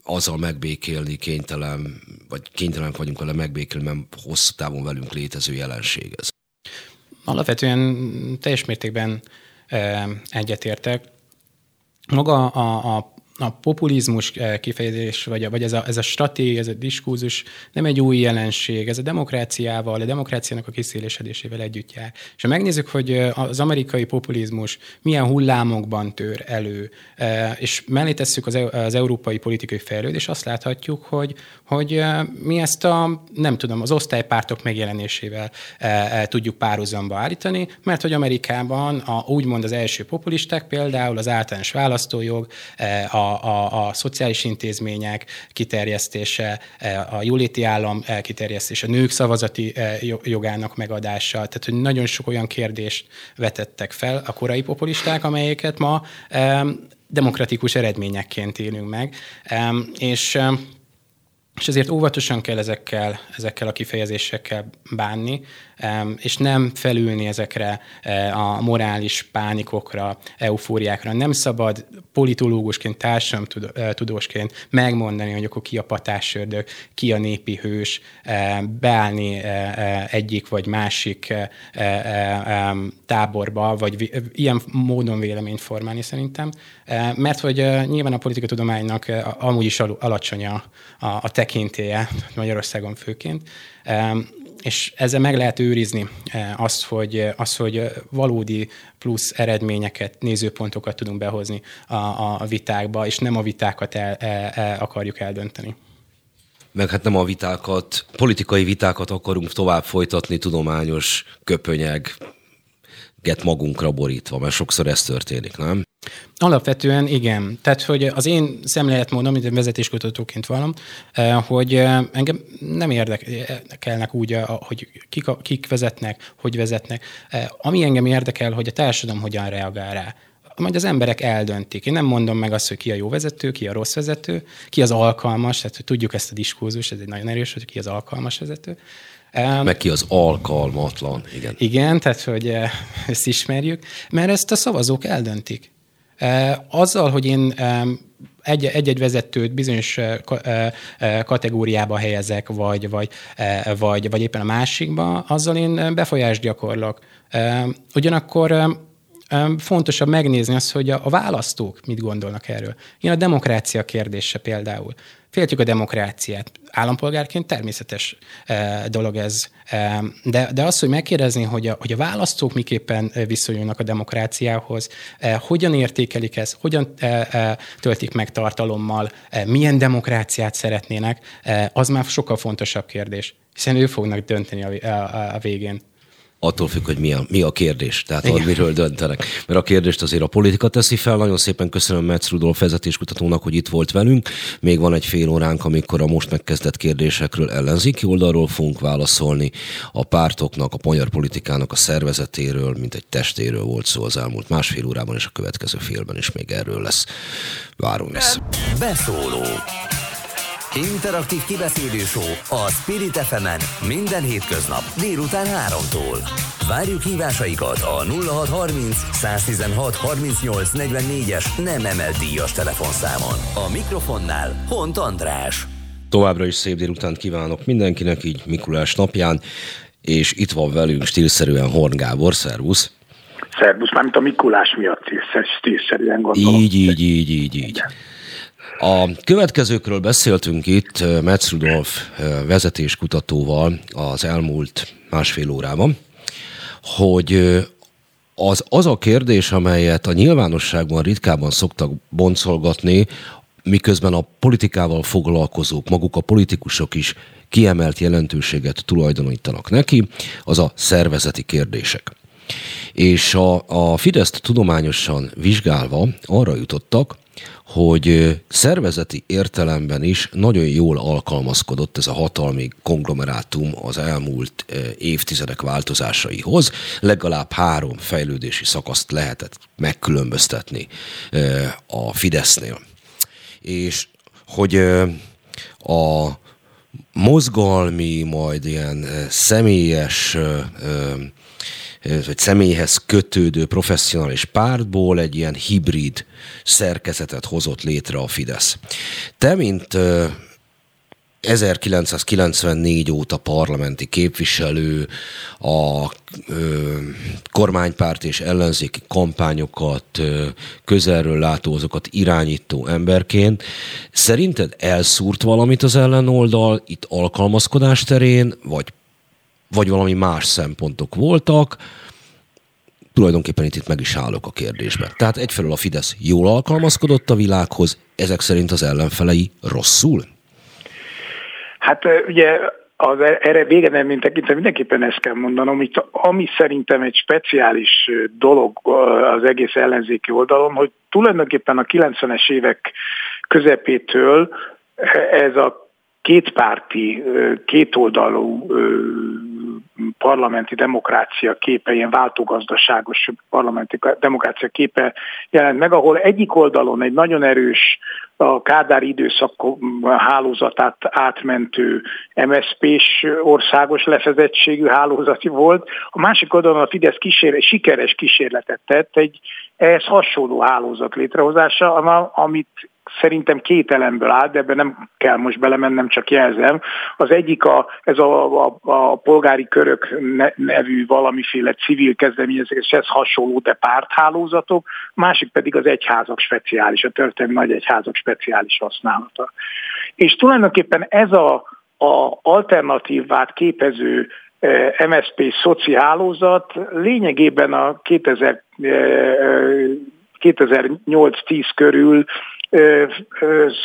azzal megbékélni kénytelen, vagy kénytelenek vagyunk vele megbékélni, mert hosszú távon velünk létező jelenség ez. Alapvetően teljes mértékben egyetértek. Maga a, a a populizmus eh, kifejezés, vagy, vagy ez, a, ez a stratégia, ez a diskurzus nem egy új jelenség, ez a demokráciával, a demokráciának a kiszélesedésével együtt jár. És ha megnézzük, hogy eh, az amerikai populizmus milyen hullámokban tör elő, eh, és mellé tesszük az, az európai politikai fejlődést, azt láthatjuk, hogy, hogy mi ezt a, nem tudom, az osztálypártok megjelenésével tudjuk párhuzamba állítani, mert hogy Amerikában a, úgymond az első populisták például az általános választójog, a a, a szociális intézmények kiterjesztése, e, a jóléti állam e, kiterjesztése, a nők szavazati e, jogának megadása, tehát hogy nagyon sok olyan kérdést vetettek fel a korai populisták, amelyeket ma demokratikus eredményekként élünk meg. És és ezért óvatosan kell ezekkel, ezekkel a kifejezésekkel bánni, és nem felülni ezekre e, a morális pánikokra, eufóriákra. Nem szabad politológusként, társadalomtudósként e, megmondani, hogy akkor ki a patásördök, ki a népi hős, e, beállni egyik vagy másik táborba, vagy ilyen módon véleményt formálni szerintem. Mert hogy nyilván a politikatudománynak amúgy is alacsony a, a tekintélye, Magyarországon főként, és ezzel meg lehet őrizni eh, azt, hogy, azt, hogy valódi plusz eredményeket, nézőpontokat tudunk behozni a, a vitákba, és nem a vitákat el, el, el akarjuk eldönteni. Meg hát nem a vitákat, politikai vitákat akarunk tovább folytatni tudományos köpönyeg, get magunkra borítva, mert sokszor ez történik, nem? Alapvetően igen. Tehát, hogy az én szemléletmódom, mint vezetéskutatóként valam, eh, hogy eh, engem nem érdekelnek úgy, eh, hogy kik, kik vezetnek, hogy vezetnek. Ami engem érdekel, hogy a társadalom hogyan reagál rá majd az emberek eldöntik. Én nem mondom meg azt, hogy ki a jó vezető, ki a rossz vezető, ki az alkalmas, tehát hogy tudjuk ezt a diskurzus, ez egy nagyon erős, hogy ki az alkalmas vezető. Meg ki az alkalmatlan, igen. Igen, tehát hogy ezt ismerjük, mert ezt a szavazók eldöntik. Azzal, hogy én egy-egy vezetőt bizonyos kategóriába helyezek, vagy, vagy, vagy, vagy éppen a másikba, azzal én befolyást gyakorlok. Ugyanakkor fontosabb megnézni azt, hogy a, választók mit gondolnak erről. Ilyen a demokrácia kérdése például. Féltjük a demokráciát. Állampolgárként természetes e, dolog ez. E, de, de az, hogy megkérdezni, hogy a, hogy a választók miképpen viszonyulnak a demokráciához, hogyan értékelik ezt, hogyan töltik meg tartalommal, milyen demokráciát szeretnének, az már sokkal fontosabb kérdés hiszen ők fognak dönteni a, a, a végén attól függ, hogy mi a, mi a kérdés, tehát hogy miről döntenek. Mert a kérdést azért a politika teszi fel. Nagyon szépen köszönöm Metz Rudolf vezetéskutatónak, hogy itt volt velünk. Még van egy fél óránk, amikor a most megkezdett kérdésekről ellenzéki oldalról fogunk válaszolni. A pártoknak, a magyar politikának a szervezetéről, mint egy testéről volt szó az elmúlt másfél órában, és a következő félben is még erről lesz. Várunk lesz. Beszóló. Interaktív kibeszélő show a Spirit fm minden hétköznap délután 3-tól. Várjuk hívásaikat a 0630 116 38 es nem emelt díjas telefonszámon. A mikrofonnál Hont András. Továbbra is szép délutánt kívánok mindenkinek, így Mikulás napján, és itt van velünk stílszerűen Horn Gábor, szervusz! Szervusz, mármint a Mikulás miatt stílszerűen gondolom. Így, így, így, így, így. Igen. A következőkről beszéltünk itt Metz Rudolf vezetéskutatóval az elmúlt másfél órában, hogy az, az a kérdés, amelyet a nyilvánosságban ritkában szoktak boncolgatni, miközben a politikával foglalkozók, maguk a politikusok is kiemelt jelentőséget tulajdonítanak neki, az a szervezeti kérdések. És a, a Fideszt tudományosan vizsgálva arra jutottak, hogy szervezeti értelemben is nagyon jól alkalmazkodott ez a hatalmi konglomerátum az elmúlt évtizedek változásaihoz. Legalább három fejlődési szakaszt lehetett megkülönböztetni a Fidesznél. És hogy a mozgalmi, majd ilyen személyes vagy személyhez kötődő professzionális pártból egy ilyen hibrid szerkezetet hozott létre a Fidesz. Te, mint 1994 óta parlamenti képviselő, a ö, kormánypárt és ellenzéki kampányokat ö, közelről látózókat irányító emberként. Szerinted elszúrt valamit az ellenoldal itt alkalmazkodás terén, vagy vagy valami más szempontok voltak, tulajdonképpen itt, itt meg is állok a kérdésben. Tehát egyfelől a Fidesz jól alkalmazkodott a világhoz, ezek szerint az ellenfelei rosszul? Hát ugye az e- erre végeredmény tekintve mindenképpen ezt kell mondanom, itt ami szerintem egy speciális dolog az egész ellenzéki oldalon, hogy tulajdonképpen a 90-es évek közepétől ez a kétpárti, kétoldalú parlamenti demokrácia képe, ilyen váltogazdaságos parlamenti demokrácia képe jelent meg, ahol egyik oldalon egy nagyon erős a Kádár időszak hálózatát átmentő MSZP-s országos lefezettségű hálózati volt, a másik oldalon a Fidesz kísér, sikeres kísérletet tett egy ehhez hasonló hálózat létrehozása, amit szerintem két elemből áll, de ebben nem kell most belemennem, csak jelzem. Az egyik a, ez a, a, a polgári körök nevű valamiféle civil kezdeményezéshez hasonló, de párthálózatok, másik pedig az egyházak speciális, a történelmi nagy egyházak speciális használata. És tulajdonképpen ez a, a alternatívát képező eh, MSP szoci hálózat lényegében a 2000, 2008-10 körül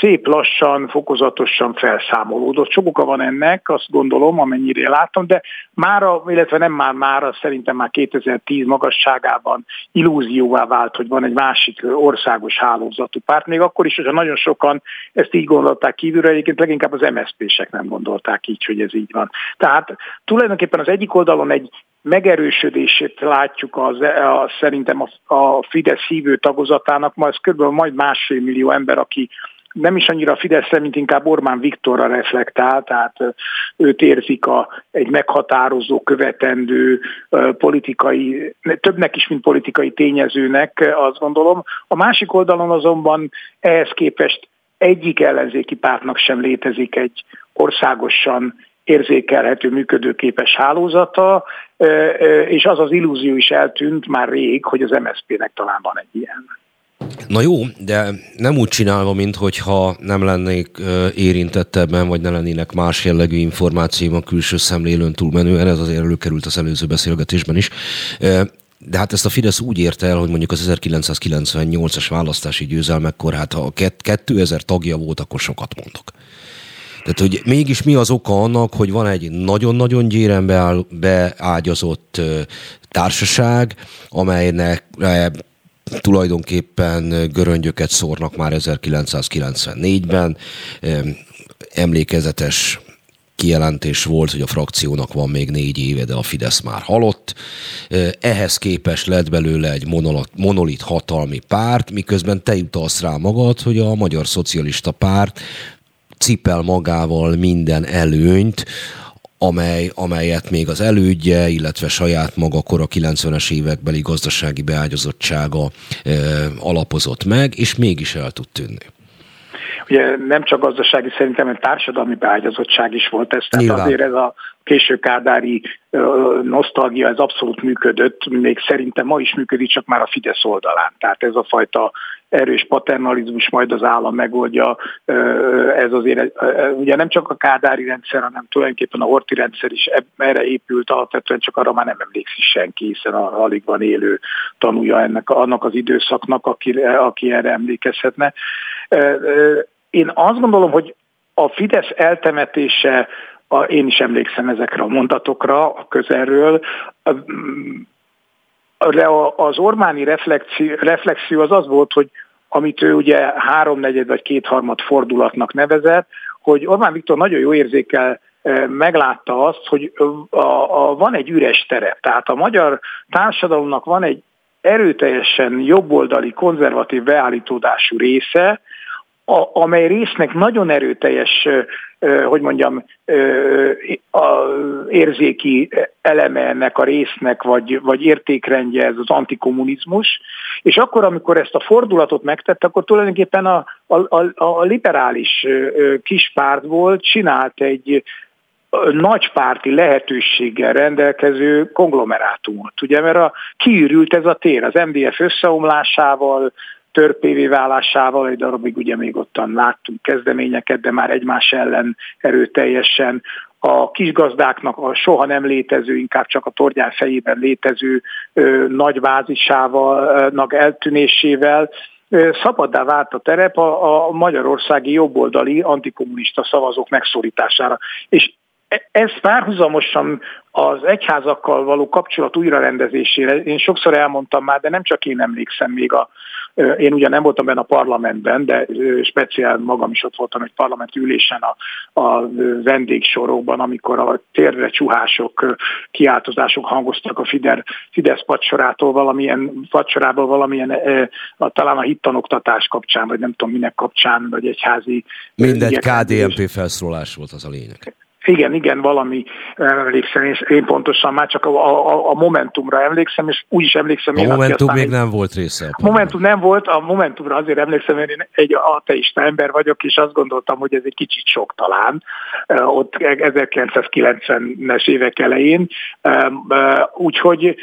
szép lassan, fokozatosan felszámolódott. Sok oka van ennek, azt gondolom, amennyire látom, de mára, illetve nem már mára, szerintem már 2010 magasságában illúzióvá vált, hogy van egy másik országos hálózatú párt. Még akkor is, hogyha nagyon sokan ezt így gondolták kívülre, egyébként leginkább az MSZP-sek nem gondolták így, hogy ez így van. Tehát tulajdonképpen az egyik oldalon egy megerősödését látjuk az, a, szerintem a, a Fidesz hívő tagozatának, ma ez kb. majd másfél millió ember, aki nem is annyira Fideszre, mint inkább Orbán Viktorra reflektál, tehát őt érzik a, egy meghatározó, követendő politikai, többnek is, mint politikai tényezőnek, azt gondolom. A másik oldalon azonban ehhez képest egyik ellenzéki pártnak sem létezik egy országosan érzékelhető, működőképes hálózata, és az az illúzió is eltűnt már rég, hogy az MSZP-nek talán van egy ilyen. Na jó, de nem úgy csinálva, mintha nem lennék érintett ebben, vagy ne lennének más jellegű információim a külső szemlélőn túlmenően, ez azért előkerült az előző beszélgetésben is. De hát ezt a Fidesz úgy érte el, hogy mondjuk az 1998-as választási győzelmekkor, hát ha 2000 tagja volt, akkor sokat mondok. Tehát, hogy mégis mi az oka annak, hogy van egy nagyon-nagyon gyéren beágyazott társaság, amelynek tulajdonképpen göröngyöket szórnak már 1994-ben. Emlékezetes kijelentés volt, hogy a frakciónak van még négy éve, de a Fidesz már halott. Ehhez képest lett belőle egy monolit hatalmi párt, miközben te jutalsz rá magad, hogy a Magyar Szocialista Párt cipel magával minden előnyt, amely, amelyet még az elődje, illetve saját maga kora 90-es évekbeli gazdasági beágyazottsága e, alapozott meg, és mégis el tud tűnni. Ugye nem csak gazdasági, szerintem egy társadalmi beágyazottság is volt ez, tehát Nyilván. azért ez a késő kádári nosztalgia, ez abszolút működött, még szerintem ma is működik, csak már a Fidesz oldalán. Tehát ez a fajta erős paternalizmus majd az állam megoldja, ez azért, ugye nem csak a kádári rendszer, hanem tulajdonképpen a horti rendszer is erre épült, alapvetően csak arra már nem emlékszik senki, hiszen alig van élő tanulja ennek, annak az időszaknak, aki, aki erre emlékezhetne. Én azt gondolom, hogy a Fidesz eltemetése, a, én is emlékszem ezekre a mondatokra a közelről, de az Orbáni reflexió, reflexió az az volt, hogy amit ő ugye háromnegyed vagy kétharmad fordulatnak nevezett, hogy Orbán Viktor nagyon jó érzékel meglátta azt, hogy a, a, van egy üres terep. Tehát a magyar társadalomnak van egy erőteljesen jobboldali, konzervatív beállítódású része, a, amely résznek nagyon erőteljes, hogy mondjam, a érzéki eleme ennek a résznek, vagy, vagy értékrendje ez az antikommunizmus, és akkor, amikor ezt a fordulatot megtette, akkor tulajdonképpen a, a, a, a liberális kispártból csinált egy nagypárti lehetőséggel rendelkező konglomerátumot. Ugye, mert a, kiürült ez a tér az MDF összeomlásával, törpévé válásával, egy darabig ugye még ottan láttunk kezdeményeket, de már egymás ellen erőteljesen a kisgazdáknak a soha nem létező, inkább csak a torgyán fejében létező ö, nagy bázisával, eltűnésével, szabaddá vált a terep a, a magyarországi jobboldali antikommunista szavazók megszorítására. És e, ez párhuzamosan az egyházakkal való kapcsolat újrarendezésére, én sokszor elmondtam már, de nem csak én emlékszem még a, én ugyan nem voltam benne a parlamentben, de speciál magam is ott voltam egy parlamenti ülésen a, a vendégsorokban, amikor a térre csuhások, kiáltozások hangoztak a Fidesz, Fidesz padsorától valamilyen, padsorából valamilyen, a, talán a hittanoktatás kapcsán, vagy nem tudom minek kapcsán, vagy egyházi... Mindegy KDNP felszólás volt az a lényeg. Igen, igen, valami emlékszem, és én pontosan már csak a, a, a Momentumra emlékszem, és úgy is emlékszem. A én, Momentum még nem volt része. A Momentum nem volt, a Momentumra azért emlékszem, mert én egy ateista ember vagyok, és azt gondoltam, hogy ez egy kicsit sok talán, ott 1990-es évek elején. Úgyhogy,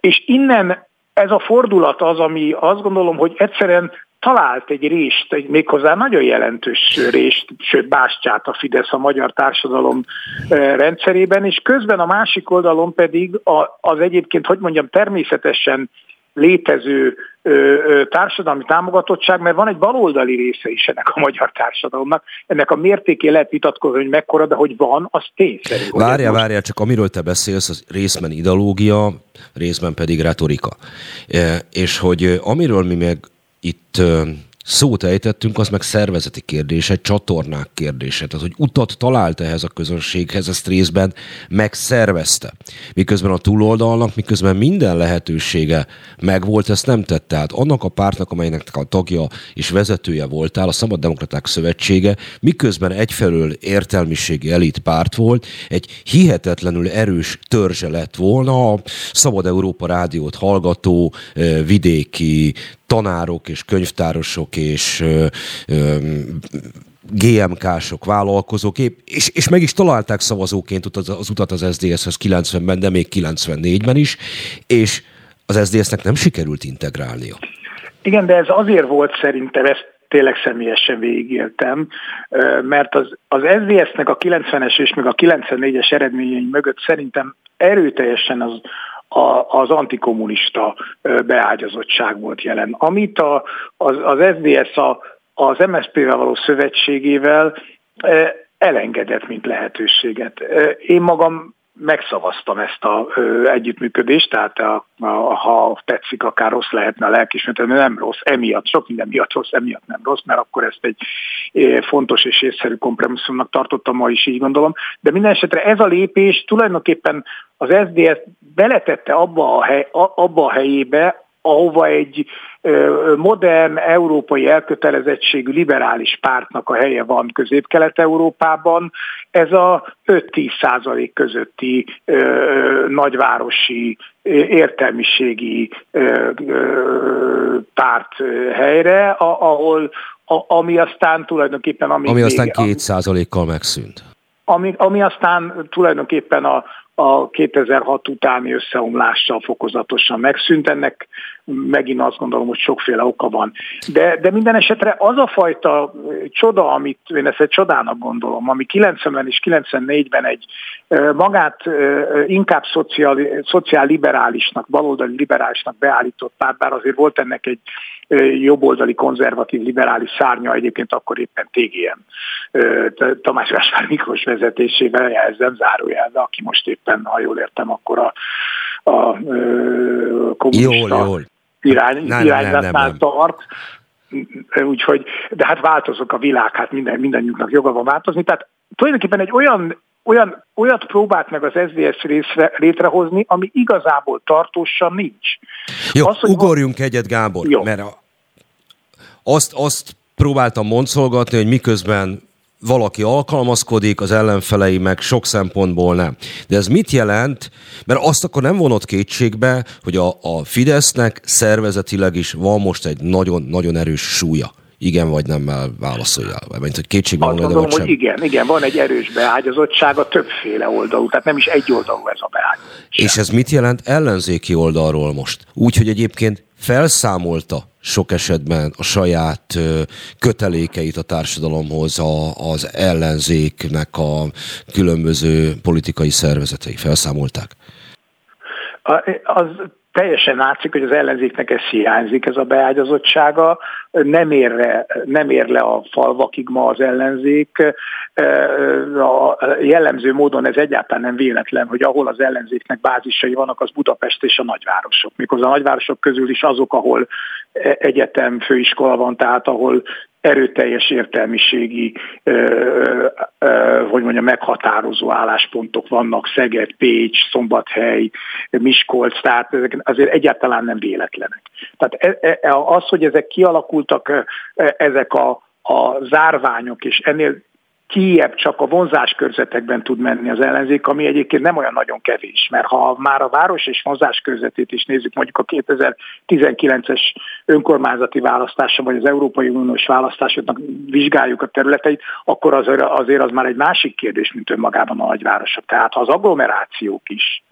és innen ez a fordulat az, ami azt gondolom, hogy egyszerűen talált egy részt, egy méghozzá nagyon jelentős részt, sőt bástyát a Fidesz a magyar társadalom rendszerében, és közben a másik oldalon pedig az egyébként, hogy mondjam, természetesen létező társadalmi támogatottság, mert van egy baloldali része is ennek a magyar társadalomnak. Ennek a mértéké lehet vitatkozni, hogy mekkora, de hogy van, az tényszerű. Várja, most... várja, csak amiről te beszélsz, az részben ideológia, részben pedig retorika. És hogy amiről mi meg itt szót ejtettünk, az meg szervezeti kérdése, csatornák kérdése. Tehát, hogy utat talált ehhez a közönséghez, ezt részben megszervezte. Miközben a túloldalnak, miközben minden lehetősége megvolt, ezt nem tette. Tehát annak a pártnak, amelynek a tagja és vezetője voltál, a Szabad Demokraták Szövetsége, miközben egyfelől értelmiségi elit párt volt, egy hihetetlenül erős törzse lett volna a Szabad Európa rádiót hallgató vidéki tanárok és könyvtárosok és ö, ö, GMK-sok, vállalkozók, és, és meg is találták szavazóként az, az utat az SZDSZ-hez 90-ben, de még 94-ben is, és az SZDSZ-nek nem sikerült integrálnia. Igen, de ez azért volt szerintem, ezt tényleg személyesen végigéltem, mert az, az SZDSZ-nek a 90-es és meg a 94-es eredményei mögött szerintem erőteljesen az, a, az antikommunista beágyazottság volt jelen. Amit a, az, az SZDSZ a, az MSZP-vel való szövetségével elengedett, mint lehetőséget. Én magam megszavaztam ezt a ö, együttműködést, tehát a, a, ha tetszik, akár rossz lehetne a lelkismeretem, nem rossz, emiatt, sok minden miatt rossz, emiatt nem rossz, mert akkor ezt egy é, fontos és észszerű kompromisszumnak tartottam, ma is így gondolom. De minden esetre ez a lépés tulajdonképpen az SZDSZ beletette abba a, hely, abba a helyébe, ahova egy modern európai elkötelezettségű liberális pártnak a helye van közép-kelet-európában. Ez a 5-10 százalék közötti nagyvárosi értelmiségi párt helyre, ahol ami aztán tulajdonképpen... Ami, ami aztán két százalékkal megszűnt. Ami, ami aztán tulajdonképpen a, a 2006 utáni összeomlással fokozatosan megszűnt. Ennek megint azt gondolom, hogy sokféle oka van. De, de minden esetre az a fajta csoda, amit én ezt egy csodának gondolom, ami 90-ben és 94-ben egy magát inkább szociál, szociál liberálisnak, baloldali liberálisnak beállított párt, bár azért volt ennek egy jobboldali konzervatív liberális szárnya, egyébként akkor éppen TGM Tamás Gáspár Miklós vezetésével jelzem zárójelve, aki most éppen, ha jól értem, akkor a a kommunista jól, jól. Irány, nem, irányzatnál tart. Úgyhogy, de hát változok a világ, hát minden, mindannyiunknak joga van változni. Tehát tulajdonképpen egy olyan olyan, olyat próbált meg az SZDSZ részre, létrehozni, ami igazából tartósan nincs. Jó, az, hogy ugorjunk van... egyet, Gábor, Jó. mert a, azt, azt próbáltam mondszolgatni, hogy miközben valaki alkalmazkodik, az ellenfelei meg sok szempontból nem. De ez mit jelent? Mert azt akkor nem vonott kétségbe, hogy a, a Fidesznek szervezetileg is van most egy nagyon-nagyon erős súlya igen vagy nemmel válaszoljál? Mert hogy kétségben van, gondolom, hogy sem. igen, igen, van egy erős beágyazottsága többféle oldalú, tehát nem is egy oldalú ez a beágyazottság. És ez mit jelent ellenzéki oldalról most? Úgy, hogy egyébként felszámolta sok esetben a saját kötelékeit a társadalomhoz a, az ellenzéknek a különböző politikai szervezetei. Felszámolták? Az teljesen látszik, hogy az ellenzéknek ez hiányzik, ez a beágyazottsága, nem ér, le, nem ér le a falvakig ma az ellenzék. A jellemző módon ez egyáltalán nem véletlen, hogy ahol az ellenzéknek bázisai vannak, az Budapest és a nagyvárosok. Mikor a nagyvárosok közül is azok, ahol egyetem, főiskola van, tehát ahol erőteljes értelmiségi, hogy mondjam, meghatározó álláspontok vannak, Szeged, Pécs, Szombathely, Miskolc, tehát ezek azért egyáltalán nem véletlenek. Tehát e, e, az, hogy ezek kialakultak, ezek a, a zárványok, és ennél kiebb csak a vonzás körzetekben tud menni az ellenzék, ami egyébként nem olyan nagyon kevés, mert ha már a város és vonzás körzetét is nézzük, mondjuk a 2019-es önkormányzati választása, vagy az Európai Uniós választásoknak vizsgáljuk a területeit, akkor az, azért az már egy másik kérdés, mint önmagában a nagyvárosok. Tehát ha az agglomerációk is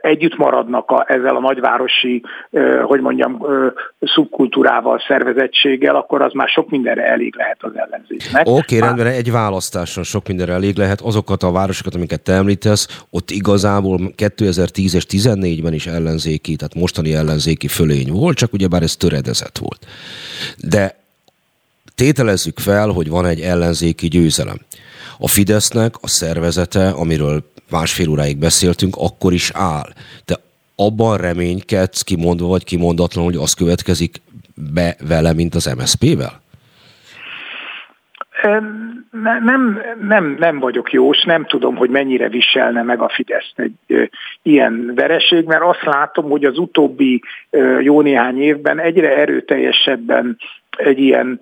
együtt maradnak a, ezzel a nagyvárosi, hogy mondjam, szubkultúrával, szervezettséggel, akkor az már sok mindenre elég lehet az ellenzéknek. Oké, okay, rendben, egy választáson sok mindenre elég lehet. Azokat a városokat, amiket te említesz, ott igazából 2010 és 14-ben is ellenzéki, tehát mostani ellenzéki fölény volt, csak ugyebár ez töredezett volt. De tételezzük fel, hogy van egy ellenzéki győzelem. A Fidesznek a szervezete, amiről másfél óráig beszéltünk, akkor is áll. De abban reménykedsz, kimondva vagy kimondatlan, hogy az következik be vele, mint az MSZP-vel? Nem, nem, nem vagyok jós, nem tudom, hogy mennyire viselne meg a Fidesz egy ilyen vereség, mert azt látom, hogy az utóbbi jó néhány évben egyre erőteljesebben egy ilyen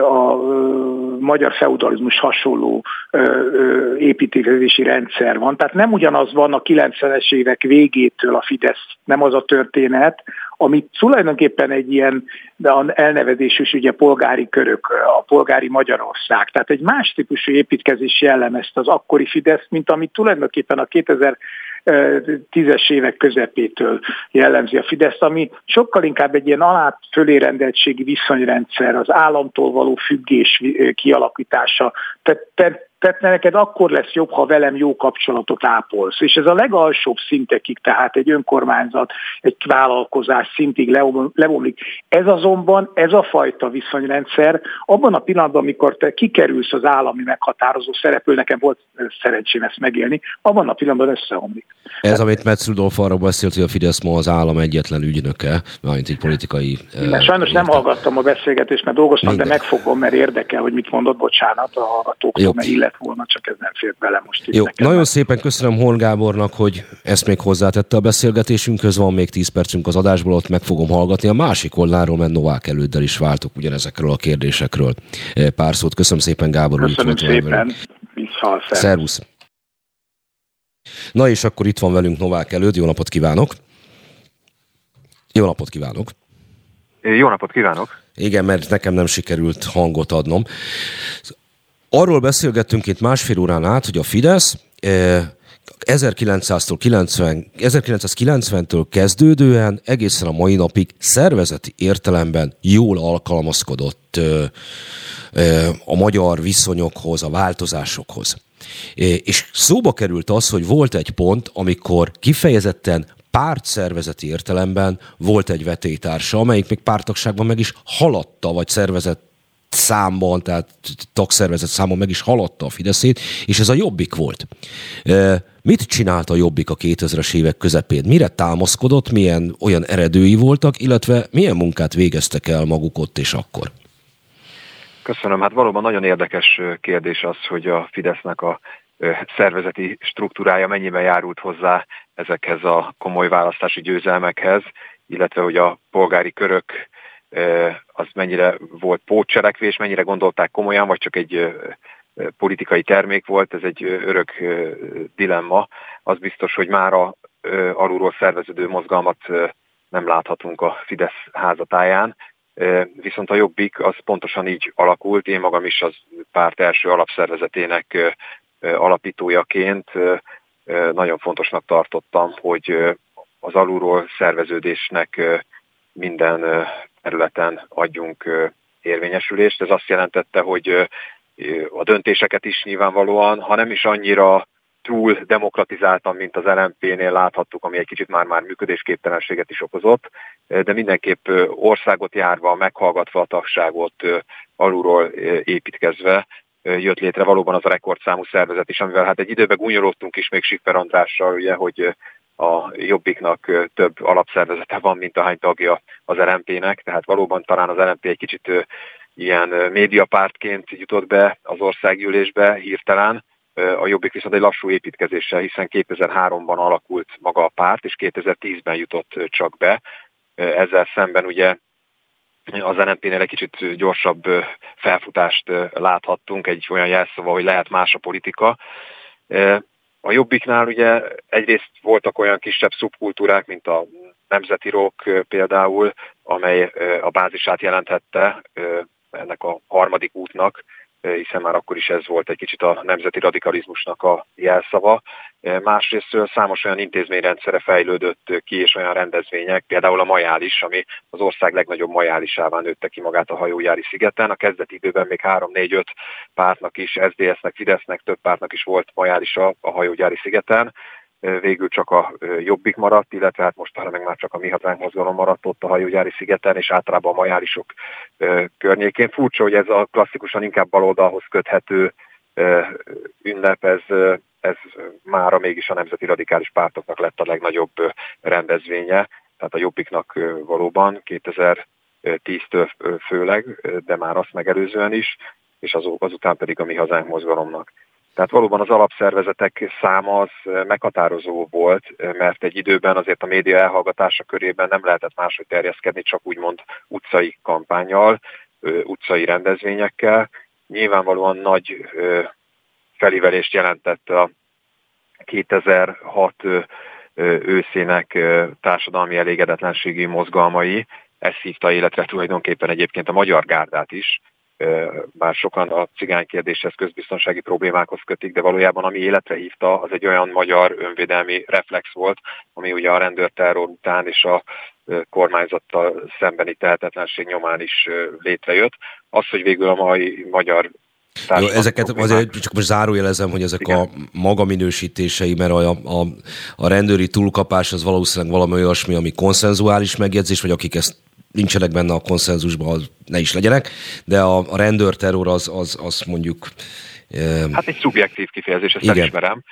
a magyar feudalizmus hasonló építkezési rendszer van. Tehát nem ugyanaz van a 90-es évek végétől a Fidesz, nem az a történet, amit tulajdonképpen egy ilyen elnevezésű ugye polgári körök, a polgári Magyarország. Tehát egy más típusú építkezés jellemezte az akkori Fidesz, mint amit tulajdonképpen a 2000 tízes évek közepétől jellemzi a Fidesz, ami sokkal inkább egy ilyen alá fölérendeltségi viszonyrendszer, az államtól való függés kialakítása. Tehát tehát neked akkor lesz jobb, ha velem jó kapcsolatot ápolsz. És ez a legalsóbb szintekig, tehát egy önkormányzat, egy vállalkozás szintig levomlik. Ez azonban, ez a fajta viszonyrendszer, abban a pillanatban, amikor te kikerülsz az állami meghatározó szereplő, nekem volt szerencsém ezt megélni, abban a pillanatban összeomlik. Ez, amit Metz Rudolf arra beszélt, hogy a Fidesz ma az állam egyetlen ügynöke, mint egy politikai... Mert sajnos nem hallgattam a beszélgetést, mert dolgoztam, Minden. de megfogom, mert érdekel, hogy mit mondott, bocsánat a hallgatóktól, mert illet volna, csak ez nem fért bele most itt Jó, nagyon meg. szépen köszönöm Horn Gábornak, hogy ezt még hozzátette a beszélgetésünkhöz, van még 10 percünk az adásból, ott meg fogom hallgatni. A másik oldalról, mert Novák előddel is váltok ugyanezekről a kérdésekről eh, pár szót. Köszönöm szépen, Gábor. Köszönöm szépen. Vissza, szervusz. Na és akkor itt van velünk Novák előtt. Jó napot kívánok! Jó napot kívánok! Jó napot kívánok! Igen, mert nekem nem sikerült hangot adnom. Arról beszélgettünk itt másfél órán át, hogy a Fidesz 1900-tól 90, 1990-től kezdődően egészen a mai napig szervezeti értelemben jól alkalmazkodott a magyar viszonyokhoz, a változásokhoz. És szóba került az, hogy volt egy pont, amikor kifejezetten pártszervezeti értelemben volt egy vetétársa, amelyik még pártagságban meg is haladta, vagy szervezett számban, tehát tagszervezet számban meg is haladta a Fideszét, és ez a Jobbik volt. Mit csinált a Jobbik a 2000-es évek közepén? Mire támaszkodott, milyen olyan eredői voltak, illetve milyen munkát végeztek el maguk ott és akkor? Köszönöm. Hát valóban nagyon érdekes kérdés az, hogy a Fidesznek a szervezeti struktúrája mennyiben járult hozzá ezekhez a komoly választási győzelmekhez, illetve hogy a polgári körök az mennyire volt pótcselekvés, mennyire gondolták komolyan, vagy csak egy politikai termék volt, ez egy örök dilemma. Az biztos, hogy már a alulról szerveződő mozgalmat nem láthatunk a Fidesz házatáján, viszont a Jobbik az pontosan így alakult. Én magam is az párt első alapszervezetének alapítójaként nagyon fontosnak tartottam, hogy az alulról szerveződésnek minden területen adjunk érvényesülést. Ez azt jelentette, hogy a döntéseket is nyilvánvalóan, ha nem is annyira túl demokratizáltan, mint az LMP-nél láthattuk, ami egy kicsit már-már működésképtelenséget is okozott, de mindenképp országot járva, meghallgatva a tagságot, alulról építkezve jött létre valóban az a rekordszámú szervezet is, amivel hát egy időben gúnyolódtunk is még Siffer Andrással, ugye, hogy a Jobbiknak több alapszervezete van, mint ahány tagja az LMP-nek, tehát valóban talán az LMP egy kicsit ilyen médiapártként jutott be az országgyűlésbe hirtelen, a Jobbik viszont egy lassú építkezéssel, hiszen 2003-ban alakult maga a párt, és 2010-ben jutott csak be. Ezzel szemben ugye az NMP-nél egy kicsit gyorsabb felfutást láthattunk, egy olyan jelszava, hogy lehet más a politika. A Jobbiknál ugye egyrészt voltak olyan kisebb szubkultúrák, mint a nemzeti rock például, amely a bázisát jelenthette ennek a harmadik útnak, hiszen már akkor is ez volt egy kicsit a nemzeti radikalizmusnak a jelszava. Másrészt számos olyan intézményrendszere fejlődött ki, és olyan rendezvények, például a majális, ami az ország legnagyobb majálisává nőtte ki magát a hajójári szigeten. A kezdeti időben még 3-4-5 pártnak is, SZDSZ-nek, Fidesznek több pártnak is volt majálisa a hajógyári szigeten végül csak a Jobbik maradt, illetve hát most meg már csak a Mi Hazánk mozgalom maradt ott a hajógyári szigeten, és általában a majálisok környékén. Furcsa, hogy ez a klasszikusan inkább baloldalhoz köthető ünnep, ez, ez mára mégis a nemzeti radikális pártoknak lett a legnagyobb rendezvénye, tehát a Jobbiknak valóban 2010-től főleg, de már azt megelőzően is, és azután pedig a Mi Hazánk mozgalomnak. Tehát valóban az alapszervezetek száma az meghatározó volt, mert egy időben azért a média elhallgatása körében nem lehetett máshogy terjeszkedni, csak úgymond utcai kampányjal, utcai rendezvényekkel. Nyilvánvalóan nagy felívelést jelentett a 2006 őszének társadalmi elégedetlenségi mozgalmai, ez hívta életre tulajdonképpen egyébként a magyar gárdát is, bár sokan a cigány kérdéshez közbiztonsági problémákhoz kötik, de valójában ami életre hívta, az egy olyan magyar önvédelmi reflex volt, ami ugye a rendőrterror után és a kormányzattal szembeni tehetetlenség nyomán is létrejött. Az, hogy végül a mai magyar jó, ezeket azért csak most zárójelezem, hogy ezek Igen. a maga minősítései, mert a, a, a rendőri túlkapás az valószínűleg valami olyasmi, ami konszenzuális megjegyzés, vagy akik ezt nincsenek benne a konszenzusban, ne is legyenek, de a, a rendőrterror az, az, az mondjuk Hát egy szubjektív kifejezés, ezt Igen. elismerem.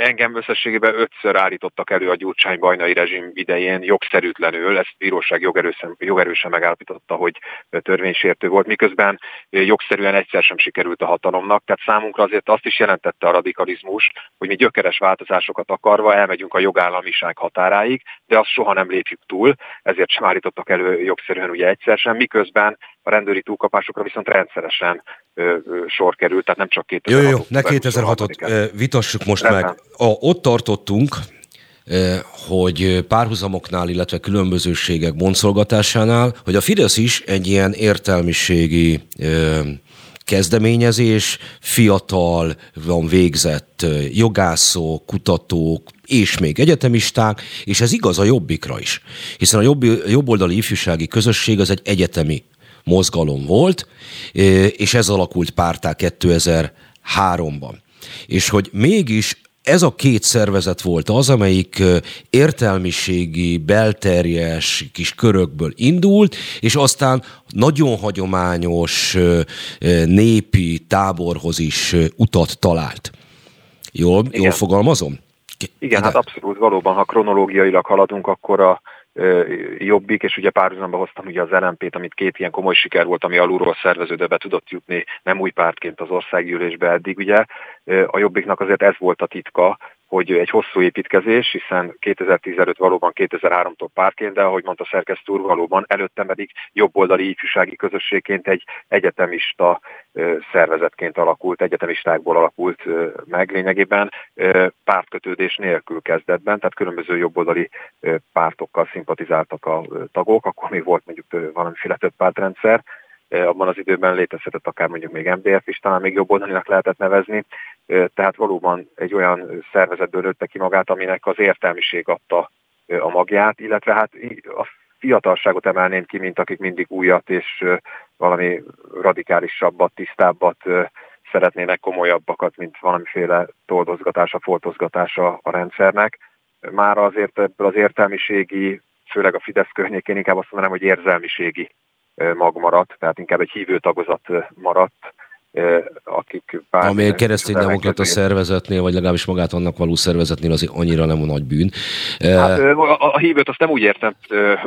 Engem összességében ötször állítottak elő a gyurcsány bajnai rezsim idején jogszerűtlenül, ezt bíróság jogerősen, jogerősen megállapította, hogy törvénysértő volt, miközben jogszerűen egyszer sem sikerült a hatalomnak. Tehát számunkra azért azt is jelentette a radikalizmus, hogy mi gyökeres változásokat akarva elmegyünk a jogállamiság határáig, de azt soha nem lépjük túl, ezért sem állítottak elő jogszerűen ugye egyszer sem, miközben a rendőri túlkapásokra viszont rendszeresen ö, ö, sor került, tehát nem csak 2006 Jó, jó, ne 2006-ot vitassuk most Rendben. Meg. A, ott tartottunk, hogy párhuzamoknál, illetve különbözőségek boncolgatásánál, hogy a Fidesz is egy ilyen értelmiségi kezdeményezés, fiatal, van végzett jogászok, kutatók, és még egyetemisták, és ez igaz a jobbikra is. Hiszen a jobb, jobboldali ifjúsági közösség az egy egyetemi mozgalom volt, és ez alakult pártá 2003-ban. És hogy mégis ez a két szervezet volt az, amelyik értelmiségi, belterjes kis körökből indult, és aztán nagyon hagyományos népi táborhoz is utat talált. Jól, jól fogalmazom? Igen, hát abszolút valóban, ha kronológiailag haladunk, akkor a jobbik, és ugye párhuzamba hoztam ugye az LMP-t, amit két ilyen komoly siker volt, ami alulról szerveződőbe tudott jutni, nem új pártként az országgyűlésbe eddig, ugye. A jobbiknak azért ez volt a titka, hogy egy hosszú építkezés, hiszen 2015 valóban 2003-tól párként, de ahogy mondta szerkesztő úr, valóban előtte pedig jobboldali ifjúsági közösségként egy egyetemista szervezetként alakult, egyetemistákból alakult meg lényegében, pártkötődés nélkül kezdetben, tehát különböző jobboldali pártokkal szimpatizáltak a tagok, akkor még volt mondjuk valamiféle több pártrendszer, abban az időben létezhetett akár mondjuk még MDF is, talán még jobboldalinak lehetett nevezni, tehát valóban egy olyan szervezetből nőtte ki magát, aminek az értelmiség adta a magját, illetve hát a fiatalságot emelném ki, mint akik mindig újat és valami radikálisabbat, tisztábbat szeretnének, komolябbakat, mint valamiféle toldozgatása, foltozgatása a rendszernek. Már azért ebből az értelmiségi, főleg a Fidesz környékén inkább azt mondanám, hogy érzelmiségi mag maradt, tehát inkább egy hívő tagozat maradt, akik bár... Ami egy keresztény demokrata szervezetnél, vagy legalábbis magát annak való szervezetnél azért annyira nem a nagy bűn. Hát, a, a hívőt azt nem úgy értem,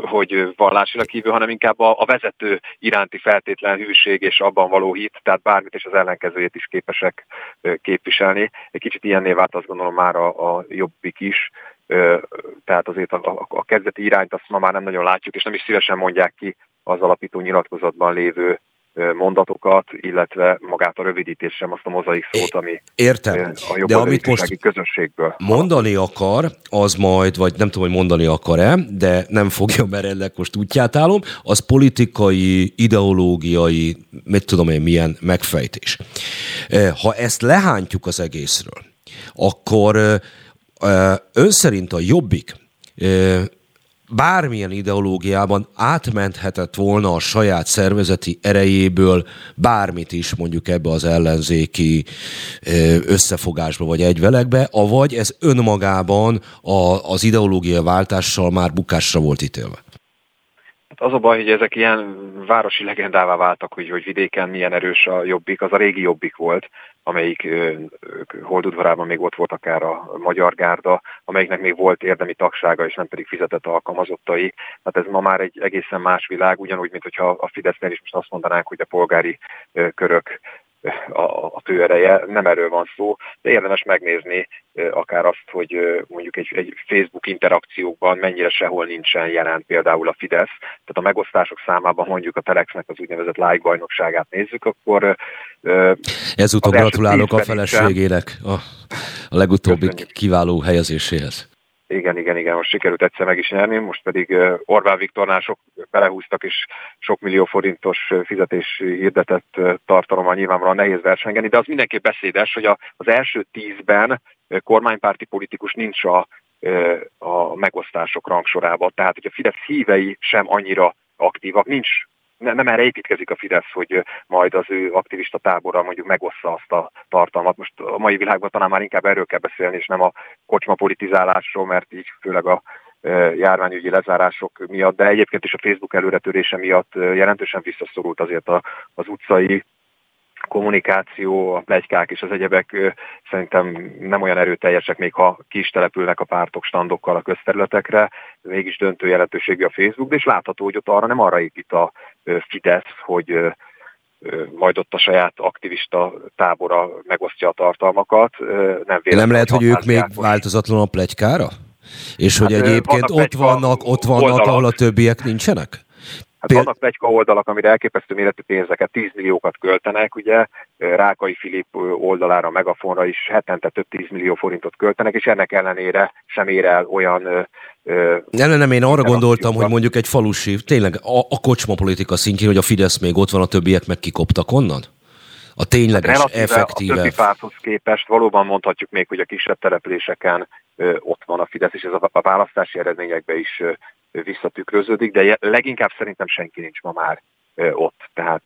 hogy vallásilag hívő, hanem inkább a, a vezető iránti feltétlen hűség és abban való hit, tehát bármit és az ellenkezőjét is képesek képviselni. Egy kicsit ilyenné vált azt gondolom már a, a jobbik is, tehát azért a, a, a kezdeti irányt azt ma már nem nagyon látjuk, és nem is szívesen mondják ki az alapító nyilatkozatban lévő mondatokat, illetve magát a rövidítés sem, azt a mozaik szót, ami Értem. a de amit most közösségből. mondani akar, az majd, vagy nem tudom, hogy mondani akar-e, de nem fogja, mert ennek most útját állom, az politikai, ideológiai, mit tudom én, milyen megfejtés. Ha ezt lehántjuk az egészről, akkor ön szerint a jobbik bármilyen ideológiában átmenthetett volna a saját szervezeti erejéből bármit is mondjuk ebbe az ellenzéki összefogásba vagy egyvelekbe, avagy ez önmagában a, az ideológia váltással már bukásra volt ítélve? Hát az a baj, hogy ezek ilyen városi legendává váltak, hogy, hogy vidéken milyen erős a jobbik, az a régi jobbik volt, amelyik holdudvarában még ott volt akár a magyar gárda, amelyiknek még volt érdemi tagsága, és nem pedig fizetett alkalmazottai. Hát ez ma már egy egészen más világ, ugyanúgy, mint hogyha a Fidesznél is most azt mondanánk, hogy a polgári körök a, a főereje, nem erről van szó, de érdemes megnézni akár azt, hogy mondjuk egy, egy Facebook interakciókban mennyire sehol nincsen jelen például a Fidesz. Tehát a megosztások számában mondjuk a Telexnek az úgynevezett like bajnokságát nézzük, akkor Ezúttal gratulálok a feleségének a, a legutóbbi Köszönjük. kiváló helyezéséhez. Igen, igen, igen, most sikerült egyszer meg is nyerni, most pedig Orbán Viktornál sok belehúztak, és sok millió forintos fizetés hirdetett tartalommal nyilvánvalóan nehéz versengeni, de az mindenképp beszédes, hogy az első tízben kormánypárti politikus nincs a, a megosztások rangsorában. Tehát, hogy a Fidesz hívei sem annyira aktívak, nincs nem erre építkezik a Fidesz, hogy majd az ő aktivista tábora mondjuk megossza azt a tartalmat. Most a mai világban talán már inkább erről kell beszélni, és nem a kocsma politizálásról, mert így főleg a járványügyi lezárások miatt, de egyébként is a Facebook előretörése miatt jelentősen visszaszorult azért az utcai kommunikáció, a plegykák és az egyebek szerintem nem olyan erőteljesek, még ha ki is települnek a pártok standokkal a közterületekre, mégis döntő jelentőségű a Facebook, de és látható, hogy ott arra nem arra épít a Fidesz, hogy majd ott a saját aktivista tábora megosztja a tartalmakat. Nem, nem lehet, hogy ők még változatlan a plegykára? És hát, hogy egyébként ott vannak, ott vannak, ahol a többiek nincsenek? Hát Péld... vannak plegyka oldalak, amire elképesztő méretű pénzeket, 10 milliókat költenek, ugye? Rákai Filip oldalára, Megafonra is hetente több 10 millió forintot költenek, és ennek ellenére sem ér el olyan... Nem, nem, nem, én arra gondoltam, hogy mondjuk egy falusi, tényleg a, a kocsma politika szintjén, hogy a Fidesz még ott van, a többiek meg kikoptak onnan? A tényleges, hát effektíve... A többi párthoz képest valóban mondhatjuk még, hogy a kisebb településeken ö, ott van a Fidesz, és ez a, a választási eredményekbe is ö, visszatükröződik, de leginkább szerintem senki nincs ma már ott. Tehát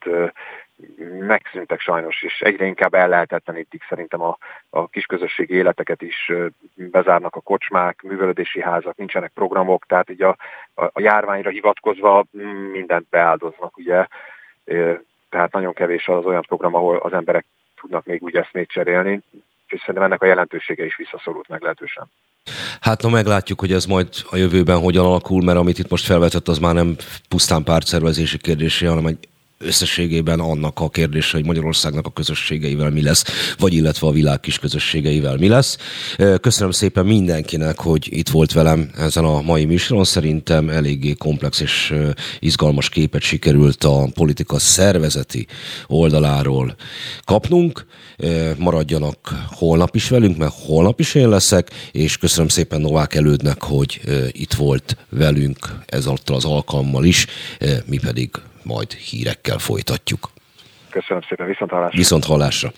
megszűntek sajnos, és egyre inkább ellehetetlenítik szerintem a, a kisközösségi életeket is, bezárnak a kocsmák, művelődési házak, nincsenek programok, tehát így a, a, a járványra hivatkozva mindent beáldoznak, ugye, tehát nagyon kevés az olyan program, ahol az emberek tudnak még úgy eszmét cserélni, és szerintem ennek a jelentősége is visszaszorult meglehetősen. Hát na meglátjuk, hogy ez majd a jövőben hogyan alakul, mert amit itt most felvetett, az már nem pusztán pártszervezési kérdése, hanem egy összességében annak a kérdése, hogy Magyarországnak a közösségeivel mi lesz, vagy illetve a világ kis közösségeivel mi lesz. Köszönöm szépen mindenkinek, hogy itt volt velem ezen a mai műsoron. Szerintem eléggé komplex és izgalmas képet sikerült a politika szervezeti oldaláról kapnunk. Maradjanak holnap is velünk, mert holnap is én leszek, és köszönöm szépen Novák Elődnek, hogy itt volt velünk ezáltal az alkalommal is, mi pedig majd hírekkel folytatjuk. Köszönöm szépen, viszont hallásra. Viszont hallásra.